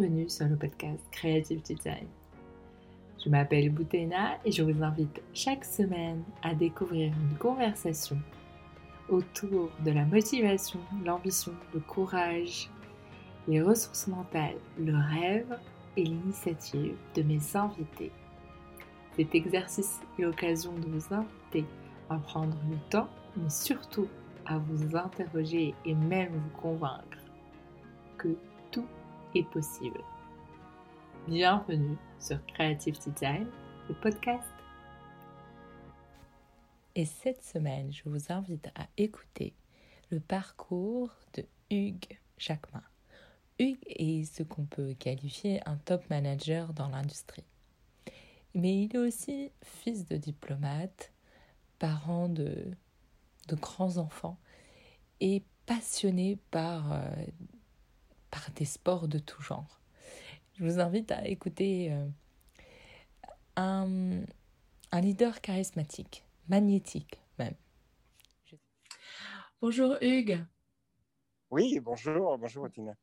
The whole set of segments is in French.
bienvenue sur le podcast Creative Design. Je m'appelle Boutena et je vous invite chaque semaine à découvrir une conversation autour de la motivation, l'ambition, le courage, les ressources mentales, le rêve et l'initiative de mes invités. Cet exercice est l'occasion de vous inviter à prendre le temps, mais surtout à vous interroger et même vous convaincre est possible. Bienvenue sur Creative Design, le podcast. Et cette semaine, je vous invite à écouter le parcours de Hugues Jacquemin. Hugues est ce qu'on peut qualifier un top manager dans l'industrie. Mais il est aussi fils de diplomate, parent de, de grands enfants et passionné par euh, par des sports de tout genre. Je vous invite à écouter euh, un, un leader charismatique, magnétique même. Bonjour Hugues. Oui, bonjour, bonjour Tina.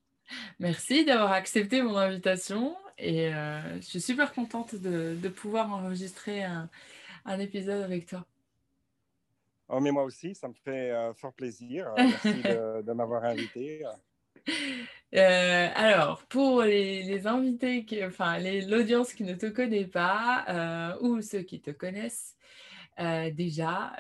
Merci d'avoir accepté mon invitation et euh, je suis super contente de, de pouvoir enregistrer un, un, épisode avec toi. Oh, mais moi aussi, ça me fait euh, fort plaisir. Merci de, de m'avoir invité. Euh, alors, pour les, invités, enfin l'audience qui ne te connaît pas euh, ou ceux qui te connaissent euh, déjà,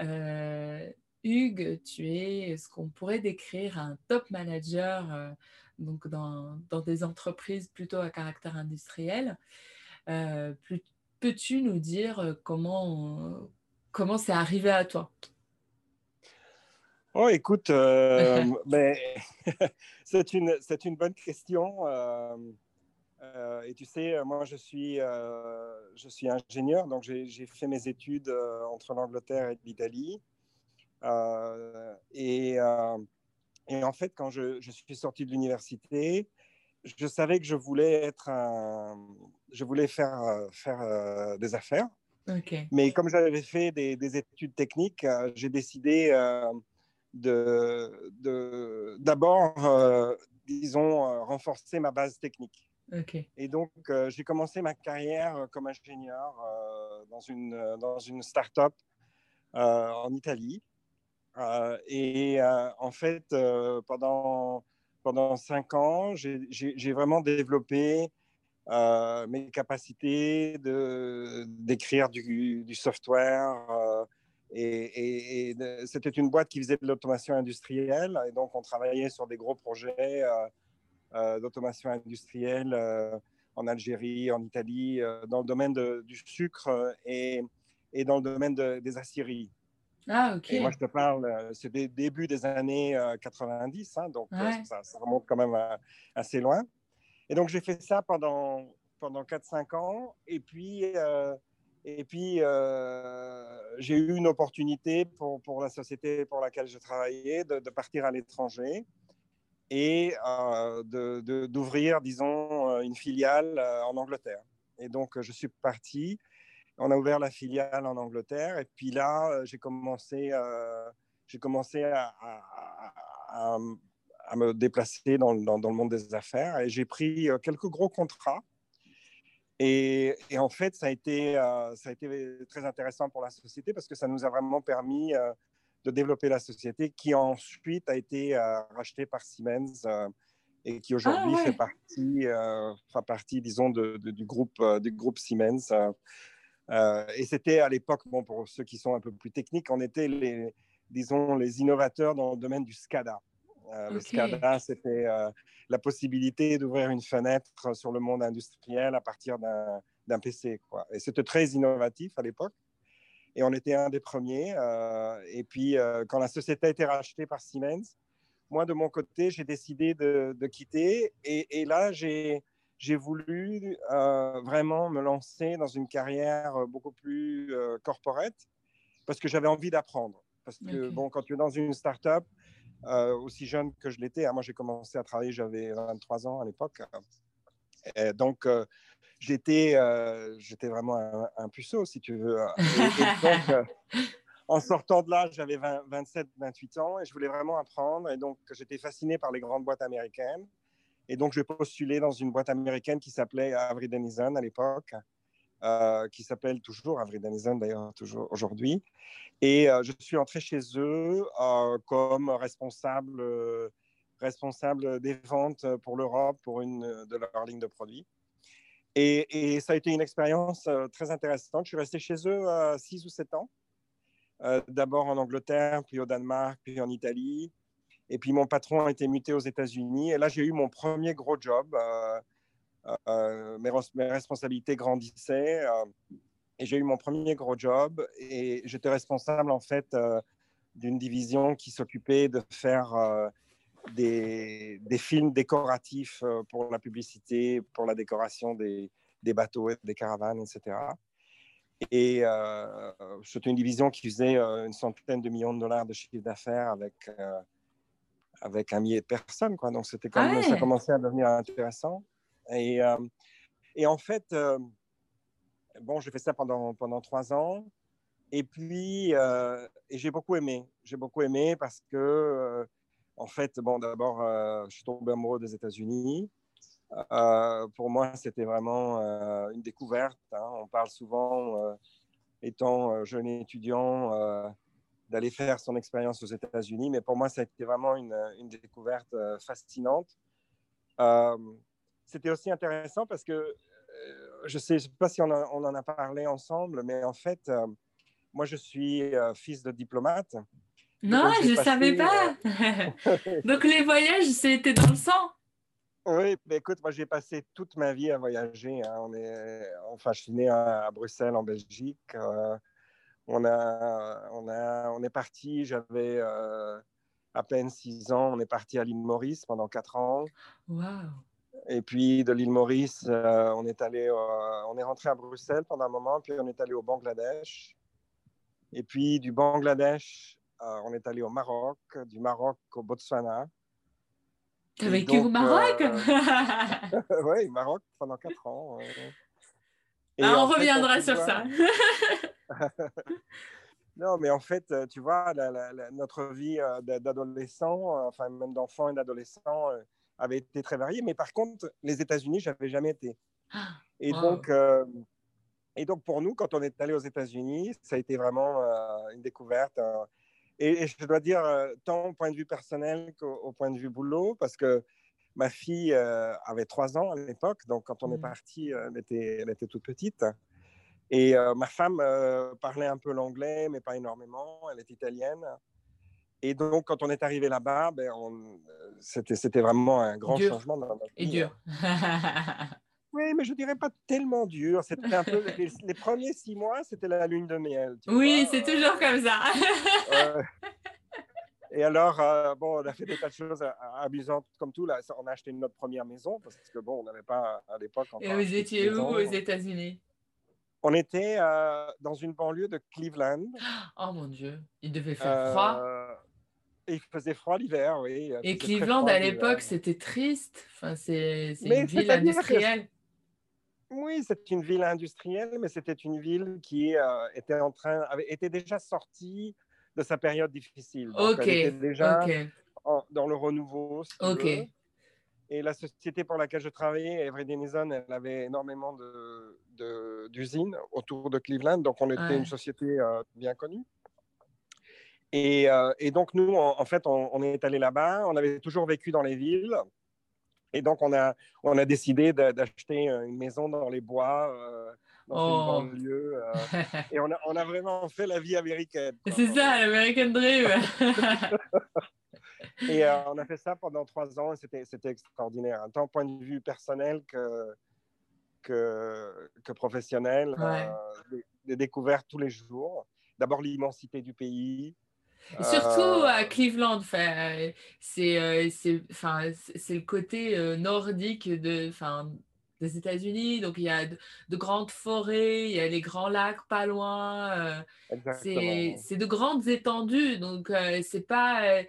Hugues, tu es ce qu'on pourrait décrire un top manager dans, des entreprises plutôt à caractère industriel. Peux-tu nous dire comment comment c'est arrivé à toi? Oh, écoute, euh, ben, c'est une, une bonne question. Euh, euh, et tu sais, moi, je suis, je suis ingénieur, donc j'ai fait mes études entre l'Angleterre et l'Italie. Et, et, en fait, quand je, je suis sorti de l'université, je savais que je voulais être un, je voulais faire, faire des affaires. Okay. Mais comme j'avais fait des, des, études techniques, j'ai décidé d'abord, de, de, euh, disons, euh, renforcer ma base technique. Okay. Et donc, euh, j'ai commencé ma carrière comme ingénieur euh, dans une, dans une start-up euh, en Italie. Euh, et en fait, pendant, pendant cinq ans, j'ai vraiment développé mes capacités d'écrire du, du, software et, et, et c'était une boîte qui faisait de l'automation industrielle. Et donc, on travaillait sur des gros projets euh, euh, d'automation industrielle euh, en Algérie, en Italie, euh, dans le domaine de, du sucre et, et, dans le domaine de, des aciéries. Ah, ok. Et moi, je te parle, c'est des débuts des années 90, hein, donc ouais. ça, ça, remonte quand même à, assez loin. Et donc, j'ai fait ça pendant, pendant 4-5 ans. Et puis, et puis, euh, j'ai eu une opportunité pour, pour, la société pour laquelle je travaillais de, partir à l'étranger et euh, d'ouvrir, disons, euh, une filiale euh, en Angleterre. Et donc, je suis parti. On a ouvert la filiale en Angleterre. Et puis là, j'ai commencé, commencé à, à, me déplacer dans, dans, le monde des affaires. Et j'ai pris quelques gros contrats et, et, en fait, ça a, été, euh, ça a été très intéressant pour la société parce que ça nous a vraiment permis euh, de développer la société qui ensuite a été euh, rachetée par Siemens et qui aujourd'hui ah, ouais. fait, partie, fait partie, disons, de, de, du, groupe, du groupe Siemens. et c'était à l'époque, bon, pour ceux qui sont un peu plus techniques, on était les, disons, les innovateurs dans le domaine du SCADA. Euh, okay. Le SCADA, c'était euh, la possibilité d'ouvrir une fenêtre sur le monde industriel à partir d'un PC. Quoi. Et c'était très innovatif à l'époque. Et on était un des premiers. Euh, et puis, quand la société a été rachetée par Siemens, moi, de mon côté, j'ai décidé de, de, quitter. Et, et là, j'ai voulu vraiment me lancer dans une carrière beaucoup plus corporate parce que j'avais envie d'apprendre. Parce que, okay. bon, quand tu es dans une start-up, aussi jeune que je l'étais. Hein. Moi, j'ai commencé à travailler, j'avais 23 ans à l'époque. donc, euh, j'étais, euh, j'étais vraiment un, un, puceau, si tu veux. Et, et donc, euh, en sortant de là, j'avais 27, 28 ans et je voulais vraiment apprendre. Et donc, j'étais fasciné par les grandes boîtes américaines. Et donc, j'ai postulé dans une boîte américaine qui s'appelait Avery Dennison à l'époque, euh, qui s'appelle toujours Avery Dennison d'ailleurs, toujours aujourd'hui. Et je suis entré chez eux comme responsable, responsable des ventes pour l'Europe pour une de leurs lignes de produits. Et, ça a été une expérience très intéressante. Je suis resté chez eux six ou sept ans. D'abord en Angleterre, puis au Danemark, puis en Italie. Et puis mon patron a été muté aux États-Unis. Et là, j'ai eu mon premier gros job. Euh, euh, mes, responsabilités grandissaient. Euh, et j'ai eu mon premier gros job. Et j'étais responsable, en fait, d'une division qui s'occupait de faire des, des, films décoratifs pour la publicité, pour la décoration des, des bateaux, des caravanes, etc. Et c'était une division qui faisait une centaine de millions de dollars de chiffre d'affaires avec avec un millier de personnes. Quoi. Donc, c'était comme ah ça commençait à devenir intéressant. Et, euh, et en fait, euh, bon, j'ai fait ça pendant, pendant trois ans. Et puis, euh, j'ai beaucoup aimé. J'ai beaucoup aimé parce que, en fait, bon, d'abord, je suis tombé amoureux des États-Unis. pour moi, c'était vraiment une découverte. Hein. On parle souvent, étant jeune étudiant, d'aller faire son expérience aux États-Unis. Mais pour moi, ça a été vraiment une, une découverte fascinante. Euh, c'était aussi intéressant parce que euh, je ne sais, sais, pas si on, on, en a parlé ensemble, mais en fait, moi, je suis fils de diplomate. Non, je ne savais pas. Donc, les voyages, c'était dans le sang. Oui, mais écoute, moi j'ai passé toute ma vie à voyager. Hein. On est, enfin, je suis né à, Bruxelles, en Belgique on, a, on, a, on est parti, j'avais euh, à peine six ans, on est parti à l'île Maurice pendant quatre ans. Et puis de l'île Maurice, euh, on est allé, on est rentré à Bruxelles pendant un moment, puis on est allé au Bangladesh. Et puis du Bangladesh, euh, on est allé au Maroc, du Maroc au Botswana. T'as vécu au Maroc? Oui, Maroc pendant quatre ans. Ah, on reviendra sur ça. non, mais en fait, euh, tu vois, notre vie euh, d'adolescent, euh, enfin même d'enfant et d'adolescent, avait été très variée. Mais par contre, les États-Unis, j'avais jamais été. Ah, et donc, et donc pour nous, quand on est allé aux États-Unis, ça a été vraiment une découverte. Et, je dois dire, tant au point de vue personnel qu'au point de vue boulot, parce que ma fille avait trois ans à l'époque, donc quand on est mmh. parti, elle était, elle était toute petite. Et euh, ma femme euh, parlait un peu l'anglais, mais pas énormément. Elle est italienne. Et donc, quand on est arrivé là-bas, ben, c'était vraiment un grand changement dans Et dur. oui, mais je dirais pas tellement dur. C'était un peu les, premiers six mois, c'était la lune de miel. oui, c'est toujours comme ça. et alors, euh, bon, on a fait des tas de choses amusantes comme tout. Là, on a acheté notre première maison parce que bon, on n'avait pas à l'époque. Et vous étiez où aux États-Unis? On était euh, dans une banlieue de Cleveland. Oh mon Dieu, il devait faire froid. Euh, il faisait froid l'hiver, oui. Et Cleveland, à l'époque, c'était triste. Enfin, c'est une ville industrielle. Oui, c'est une ville industrielle, mais c'était une ville qui euh, était en train, avait été déjà sortie de sa période difficile. ok. Elle était déjà dans le renouveau. ok. Et la société pour laquelle je travaillais, Every Denison, elle avait énormément d'usines de, autour de Cleveland. Donc, on était une société euh, bien connue. Et, euh, et, donc, nous, en, fait, on, est allé là-bas. On avait toujours vécu dans les villes. Et donc, on a, on a décidé d'acheter une maison dans les bois, euh, dans une oh. banlieue. et on a, on a, vraiment fait la vie américaine. C'est ça, l'American Dream. Et euh, on a fait ça pendant trois ans et c'était extraordinaire, tant au point de vue personnel que, que, que professionnel. Euh, des, découvertes tous les jours. D'abord l'immensité du pays. Surtout euh, à Cleveland, c'est le côté nordique de, des États-Unis. Donc, il y a de, grandes forêts, il y a les grands lacs pas loin. Euh, c'est de grandes étendues. Donc, euh, c'est pas. Euh,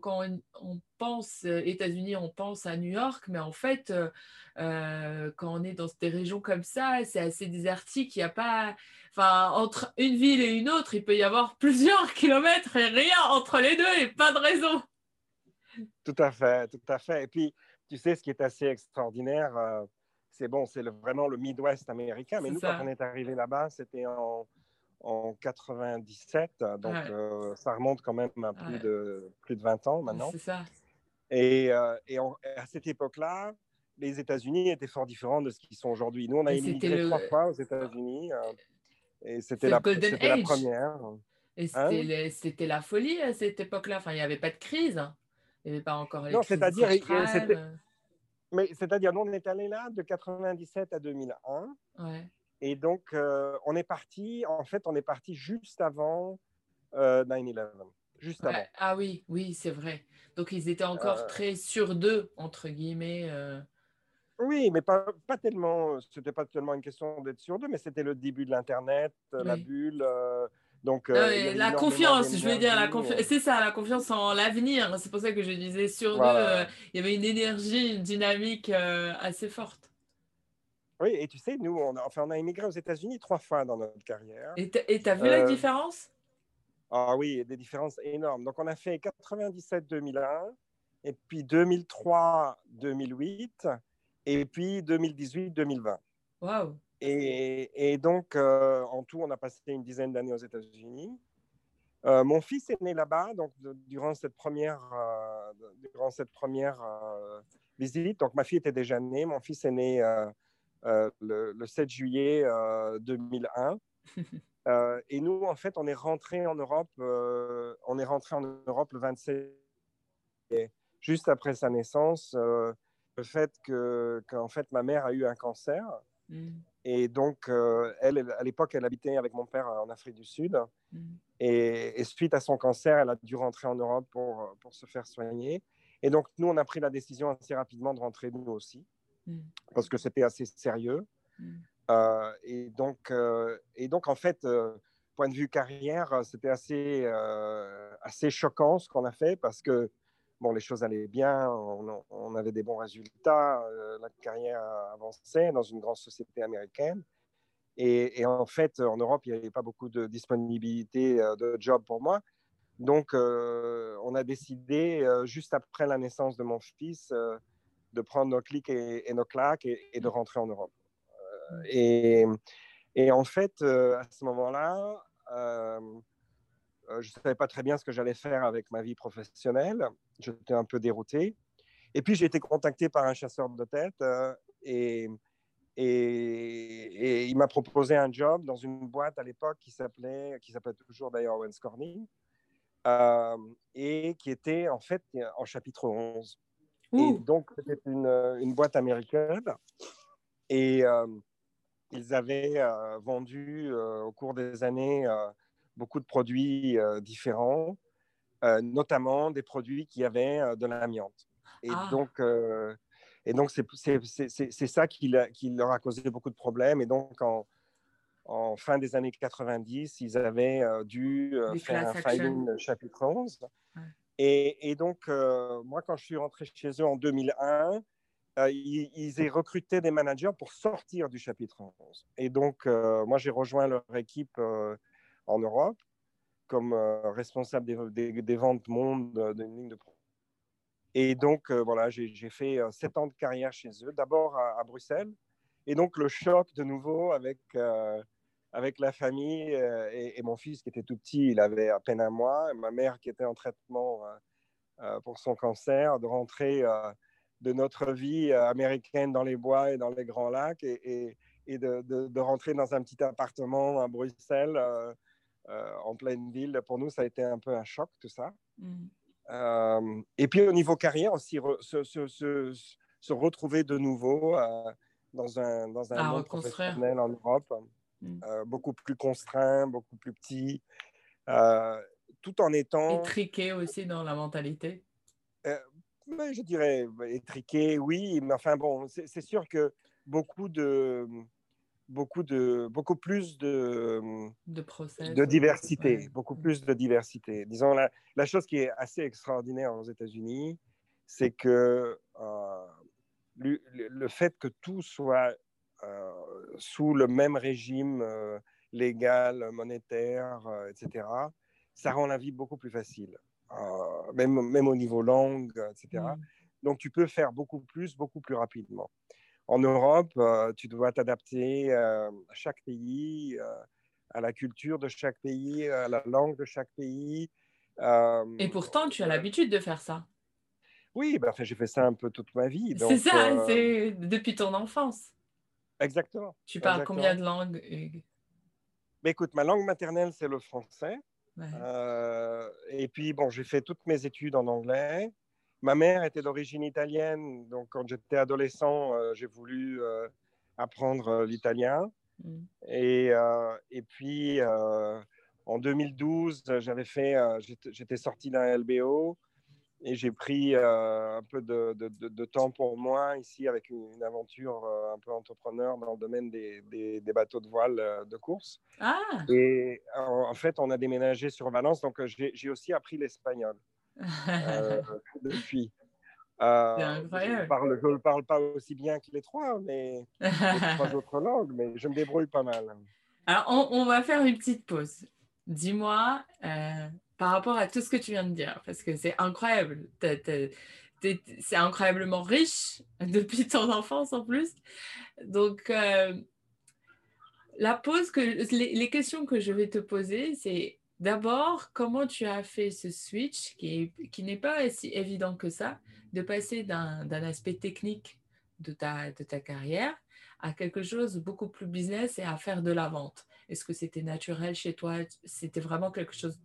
quand on, pense États-Unis, on pense à New York, mais en fait, quand on est dans des régions comme ça, c'est assez désertique. Il n'y a pas. Enfin, entre une ville et une autre, il peut y avoir plusieurs kilomètres et rien entre les deux et pas de réseau. tout à fait, tout à fait. Et puis, tu sais, ce qui est assez extraordinaire, euh, c'est bon, c'est vraiment le Midwest américain. Mais nous, quand on est arrivé là-bas, c'était en, en 97. Donc, euh, ça remonte quand même à plus, de, plus de 20 ans maintenant. C'est ça. Et, euh, et à cette époque-là, les États-Unis étaient fort différents de ce qu'ils sont aujourd'hui. Nous, on a immigré trois fois aux États-Unis. et c'était la, la, première. Et hein? c'était la folie à cette époque-là. Enfin, il n'y avait pas de crise. Il n'y avait pas encore les Non, c'est-à-dire, mais c'est-à-dire, nous, on est allé là de 97 à 2001. Ouais. Et donc, euh, on est parti, en fait, on est parti juste avant 9-11. Euh, juste avant. Ah oui, oui, c'est vrai. Donc, ils étaient encore euh. très sur deux, entre guillemets. Oui, mais pas, pas tellement, c'était pas tellement une question d'être sur deux, mais c'était le début de l'Internet, la bulle. Donc, euh, la confiance, je veux dire, la confiance, c'est ça, la confiance en l'avenir. C'est pour ça que je disais sur deux, euh, il y avait une énergie, une dynamique euh, assez forte. Oui, et tu sais, nous, on a, enfin, on a immigré aux États-Unis trois fois dans notre carrière. Et tu as vu la différence? Ah oui, des différences énormes. Donc, on a fait 97-2001, et puis 2003-2008, et puis 2018-2020. Waouh et, donc, euh, en tout, on a passé une dizaine d'années aux États-Unis. Euh, mon fils est né là-bas, donc durant cette première, euh, durant cette première visite. Donc, ma fille était déjà née. Mon fils est né le, le, 7 juillet 2001. et nous, en fait, on est rentré en Europe. on est rentré en Europe le 27 juste après sa naissance. le fait que, qu'en fait, ma mère a eu un cancer. Mm. Et donc, euh, elle, à l'époque, elle habitait avec mon père en Afrique du Sud. Mm. Et, suite à son cancer, elle a dû rentrer en Europe pour, pour, se faire soigner. Et donc, nous, on a pris la décision assez rapidement de rentrer nous aussi, mm. parce que c'était assez sérieux. Euh, et, donc, euh, et donc, en fait, point de vue carrière, c'était assez, assez choquant ce qu'on a fait, parce que bon, les choses allaient bien, on, avait des bons résultats, euh, la carrière avançait dans une grande société américaine. Et, en fait, en Europe, il n'y avait pas beaucoup de disponibilité euh, de job pour moi. Donc, euh, on a décidé, juste après la naissance de mon fils, de prendre nos clics et, nos claques et, de rentrer en Europe. Et, en fait, à ce moment-là, je ne savais pas très bien ce que j'allais faire avec ma vie professionnelle. J'étais un peu dérouté. Et puis, j'ai été contacté par un chasseur de tête euh, et, et, il m'a proposé un job dans une boîte à l'époque qui s'appelait, qui s'appelle toujours d'ailleurs Owens Corning, euh, et qui était en fait en chapitre 11. Et donc, c'était une, une, boîte américaine. Et euh, ils avaient vendu au cours des années beaucoup de produits différents. Euh, notamment des produits qui avaient euh, de l'amiante. Et ah. donc, euh, et donc c'est ça qui, qui, leur a causé beaucoup de problèmes. Et donc, en, en fin des années 90, ils avaient dû faire un filing chapitre 11. Et, et, donc, moi, quand je suis rentré chez eux en 2001, ils, ils, aient recruté des managers pour sortir du chapitre 11. Et donc, moi, j'ai rejoint leur équipe en Europe comme euh, responsable des, ventes monde euh, d'une ligne de. Et donc, euh, voilà, j'ai fait sept ans de carrière chez eux, d'abord à, Bruxelles. Et donc, le choc de nouveau avec, avec la famille et, mon fils qui était tout petit, il avait à peine un mois, et ma mère qui était en traitement pour son cancer, de rentrer de notre vie américaine dans les bois et dans les grands lacs et, de, rentrer dans un petit appartement à Bruxelles en pleine ville. Pour nous, ça a été un peu un choc, tout ça. Mm. Euh, et puis au niveau carrière aussi, se, se, se, retrouver de nouveau euh, dans un, dans un monde professionnel en Europe, mm. beaucoup plus contraint, beaucoup plus petit, tout en étant... Étriqué aussi dans la mentalité mais je dirais étriqué, oui, mais enfin bon, c'est sûr que beaucoup de, beaucoup, de, beaucoup plus de, de, process, de diversité, beaucoup plus de diversité. Disons, la, la, chose qui est assez extraordinaire aux États-Unis, c'est que euh, le, le, fait que tout soit euh, sous le même régime euh, légal, monétaire, etc., ça rend la vie beaucoup plus facile. même, même au niveau langue, etc. Mm. Donc, tu peux faire beaucoup plus, beaucoup plus rapidement. En Europe, tu dois t'adapter à chaque pays, à la culture de chaque pays, à la langue de chaque pays. Et pourtant, tu as l'habitude de faire ça. Oui, ben, j'ai fait ça un peu toute ma vie. C'est ça, c'est depuis ton enfance. Exactement. Tu parles combien de langues ben, Écoute, ma langue maternelle, c'est le français. Euh, et puis, bon, j'ai fait toutes mes études en anglais. Ma mère était d'origine italienne, donc quand j'étais adolescent, euh, j'ai voulu euh, apprendre l'italien. Mm. Et, et, puis, en 2012, j'avais fait, j'étais sorti d'un LBO et j'ai pris euh, un peu de, de, temps pour moi ici avec une, aventure euh, un peu entrepreneur dans le domaine des, des, bateaux de voile euh, de course. Ah. Et en, fait, on a déménagé sur Valence, donc j'ai aussi appris l'espagnol depuis. incroyable. Je ne le parle pas aussi bien que les trois, mais les trois autres langues, mais je me débrouille pas mal. Alors, on, on va faire une petite pause. Dis-moi, par rapport à tout ce que tu viens de dire, parce que c'est incroyable. c'est incroyablement riche depuis ton enfance en plus. Donc, euh, la pose que, les, questions que je vais te poser, c'est d'abord comment tu as fait ce switch qui, n'est pas si évident que ça, de passer d'un aspect technique de ta, de ta carrière à quelque chose beaucoup plus business et à faire de la vente? Est-ce que c'était naturel chez toi? C'était vraiment quelque chose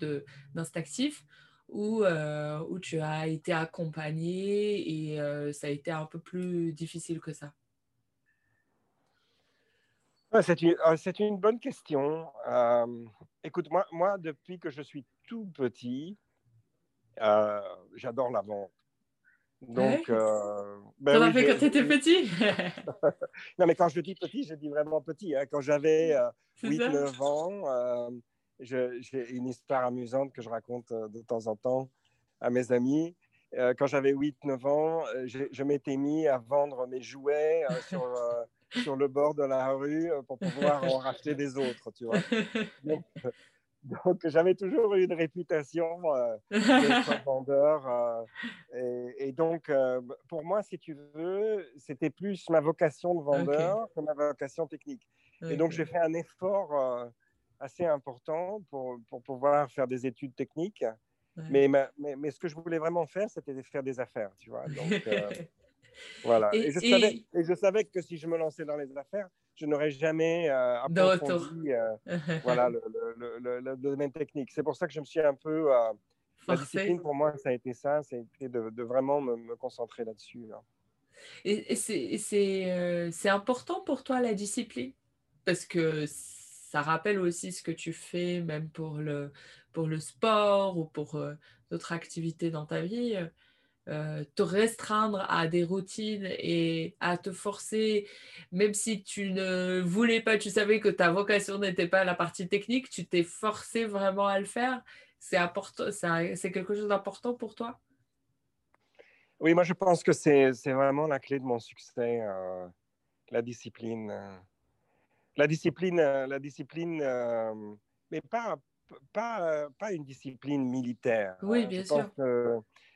d'instinctif ou euh, où tu as été accompagné et euh, ça a été un peu plus difficile que ça? C'est une, euh, une, bonne question. Écoute, moi, moi, depuis que je suis tout petit, j'adore la vente. Donc, euh, ben oui, fait quand tu étais petit Non, mais quand je dis petit, je dis vraiment petit. Hein. Quand j'avais 8-9 euh, ans, euh, j'ai une histoire amusante que je raconte euh, de temps en temps à mes amis. quand j'avais 8-9 ans, je m'étais mis à vendre mes jouets sur, sur le bord de la rue pour pouvoir en racheter des autres, tu vois. Donc, j'avais toujours eu une réputation euh, d'être vendeur. Euh, et, donc, euh, pour moi, si tu veux, c'était plus ma vocation de vendeur que ma vocation technique. Et donc, j'ai fait un effort euh, assez important pour, pour, pouvoir faire des études techniques. Mais, mais, mais, ce que je voulais vraiment faire, c'était de faire des affaires, tu vois. Donc, voilà. Et, je savais, et je savais que si je me lançais dans les affaires, je n'aurais jamais euh, approfondi euh, voilà, le, le, le, domaine technique. C'est pour ça que je me suis un peu... Euh, la discipline, pour moi, ça a été ça, ça a été de, de vraiment me, me concentrer là-dessus. Et, et c'est important pour toi, la discipline? Parce que ça rappelle aussi ce que tu fais, même pour le, pour le sport ou pour d'autres activités dans ta vie. Euh, te restreindre à des routines et à te forcer, même si tu ne voulais pas, tu savais que ta vocation n'était pas la partie technique, tu t'es forcé vraiment à le faire. C'est c'est quelque chose d'important pour toi? Oui, moi je pense que c'est vraiment la clé de mon succès, euh, la discipline. Euh. La discipline, la discipline mais pas, pas, pas une discipline militaire. Oui, hein. bien sûr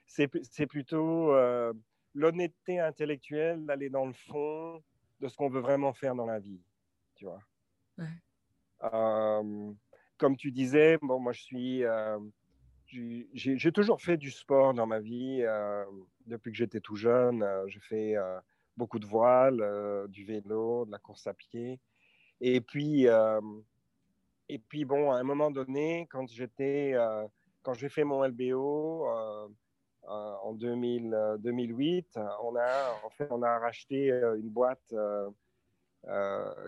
c'est plutôt euh, l'honnêteté intellectuelle d'aller dans le fond de ce qu'on veut vraiment faire dans la vie, tu vois. Euh, comme tu disais, bon, moi je suis, euh, j'ai toujours fait du sport dans ma vie depuis que j'étais tout jeune. j'ai fait beaucoup de voile, du vélo, de la course à pied, et puis et puis bon, à un moment donné, quand j'étais, quand j'ai fait mon LBO euh, en 2008, euh, on a, en fait, on a racheté euh, une boîte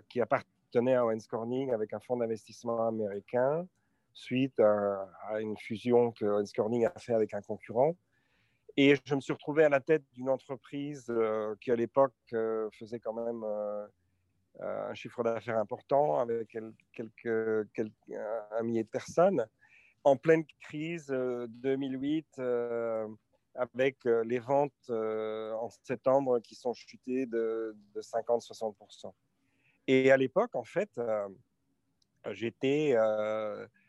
qui appartenait à Owens Corning avec un fonds d'investissement américain suite à, une fusion que Owens Corning a fait avec un concurrent. Et je me suis retrouvé à la tête d'une entreprise qui, à l'époque, faisait quand même un chiffre d'affaires important avec quelques, quelques, un millier de personnes. En pleine crise 2008, avec euh, les ventes euh, en septembre qui sont chutées de, 50-60%. Et à l'époque, en fait, euh, j'étais,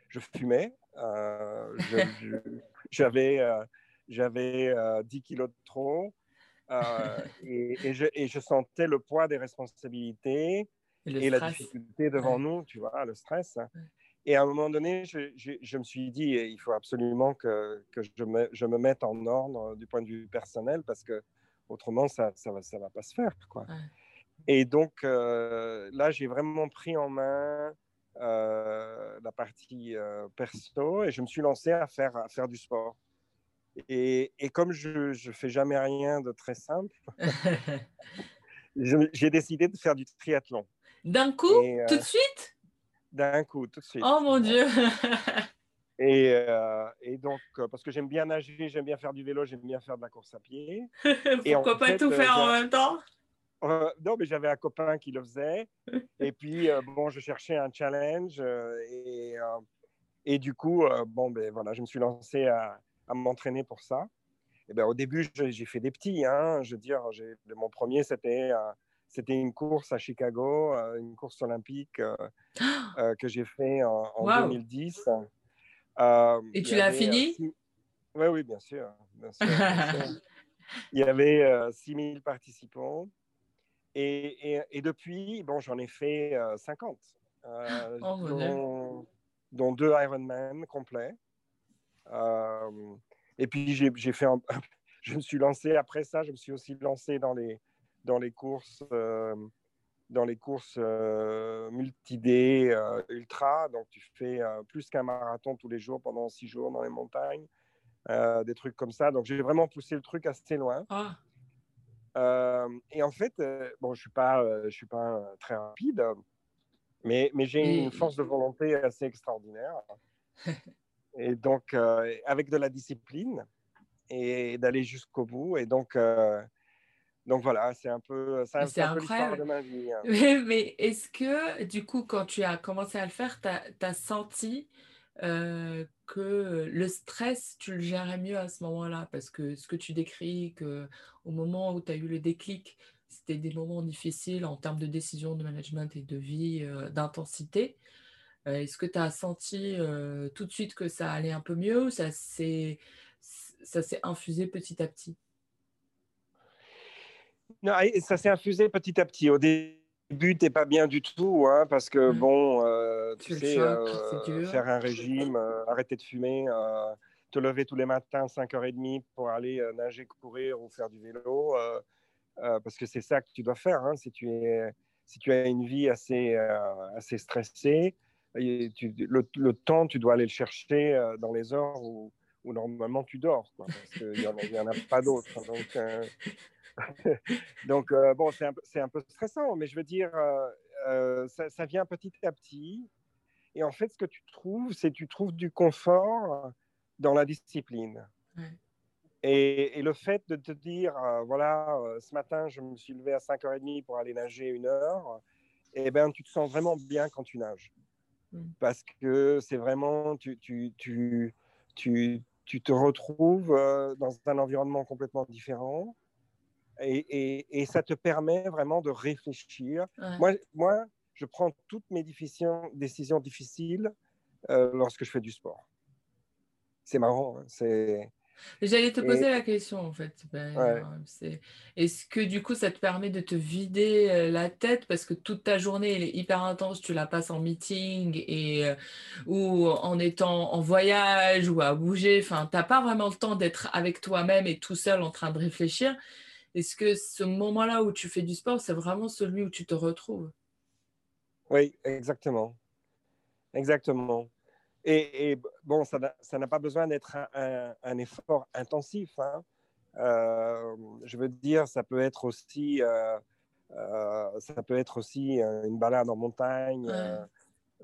je fumais, j'avais j'avais 10 kilos de trop. et, je, et, je, sentais le poids des responsabilités et, la difficulté devant nous, tu vois, le stress. Et à un moment donné, je, je, me suis dit, il faut absolument que, que je, me, je, me, mette en ordre du point de vue personnel parce que autrement, ça ne va, ça va pas se faire. Quoi. Et donc, euh, là, j'ai vraiment pris en main euh, la partie euh, perso et je me suis lancé à faire, à faire du sport. Et, et comme je ne fais jamais rien de très simple, j'ai décidé de faire du triathlon. D'un coup Tout de suite? D'un coup, tout de suite. Oh mon Dieu Et, et, donc, parce que j'aime bien nager, j'aime bien faire du vélo, j'aime bien faire de la course à pied. Pourquoi pas tout faire en même temps? Euh, non, mais j'avais un copain qui le faisait. et puis, euh, bon, je cherchais un challenge. Euh, et, et, du coup, bon, ben voilà, je me suis lancé à, à m'entraîner pour ça. Et ben, au début, j'ai fait des petits. Hein, je veux dire, mon premier, c'était c'était une course à Chicago, une course olympique que j'ai fait en, 2010. et tu l'as fini? Oui, oui, bien sûr. Bien sûr, Il y avait 6000 participants. Et, depuis, bon, j'en ai fait 50, euh, euh, dont, deux Ironman complets. Euh, et puis, j'ai fait je me suis lancé après ça, je me suis aussi lancé dans les, dans les courses, dans les courses multi-D ultra. Donc, tu fais plus qu'un marathon tous les jours pendant six jours dans les montagnes, des trucs comme ça. Donc, j'ai vraiment poussé le truc assez loin. Ah. Euh, et en fait, euh, bon, je ne suis pas, euh, je suis pas très rapide, mais, mais j'ai une force de volonté assez extraordinaire. et donc, avec de la discipline et d'aller jusqu'au bout. Et donc, donc voilà, c'est un peu, c'est un, peu l'histoire de ma vie. Hein. Mais, est-ce que, du coup, quand tu as commencé à le faire, tu as, senti que le stress, tu le gérais mieux à ce moment-là? Parce que ce que tu décris, que au moment où tu as eu le déclic, c'était des moments difficiles en termes de décision, de management et de vie, d'intensité. Est-ce que tu as senti tout de suite que ça allait un peu mieux ou ça s'est infusé petit à petit? Non, ça s'est infusé petit à petit. Au début, t'es pas bien du tout, hein, parce que mmh. bon, euh, tu sais, euh, faire un régime, euh, arrêter de fumer, te lever tous les matins 5h30 pour aller nager, courir ou faire du vélo, parce que c'est ça que tu dois faire. Hein, si, tu es, si tu as une vie assez, assez stressée, tu, le, temps, tu dois aller le chercher dans les heures où, où normalement tu dors, quoi, parce qu'il n'y en, en, a pas d'autres. Donc, Donc, euh, bon, c'est un, un, peu stressant, mais je veux dire, euh, euh, ça, vient petit à petit. Et en fait, ce que tu trouves, c'est tu trouves du confort dans la discipline. Et, le fait de te dire, voilà, ce matin, je me suis levé à 5h30 pour aller nager une heure, et eh ben, tu te sens vraiment bien quand tu nages. Mm. Parce que c'est vraiment, tu, tu, tu, tu, tu te retrouves dans un environnement complètement différent et, et, ça te permet vraiment de réfléchir. Moi, moi, je prends toutes mes décisions, difficiles euh, lorsque je fais du sport. C'est marrant. Hein, c'est. J'allais te poser la question en fait. Ben, est-ce que du coup ça te permet de te vider euh, la tête? Parce que toute ta journée elle est hyper intense, tu la passes en meeting et euh, ou en étant en voyage ou à bouger. Enfin, t'as pas vraiment le temps d'être avec toi-même et tout seul en train de réfléchir. Est-ce que ce moment-là où tu fais du sport, c'est vraiment celui où tu te retrouves? Oui, exactement. Exactement. Et, bon, ça n'a pas besoin d'être un, effort intensif. Hein. Euh, je veux dire, ça peut être aussi, euh, euh, ça peut être aussi une balade en montagne.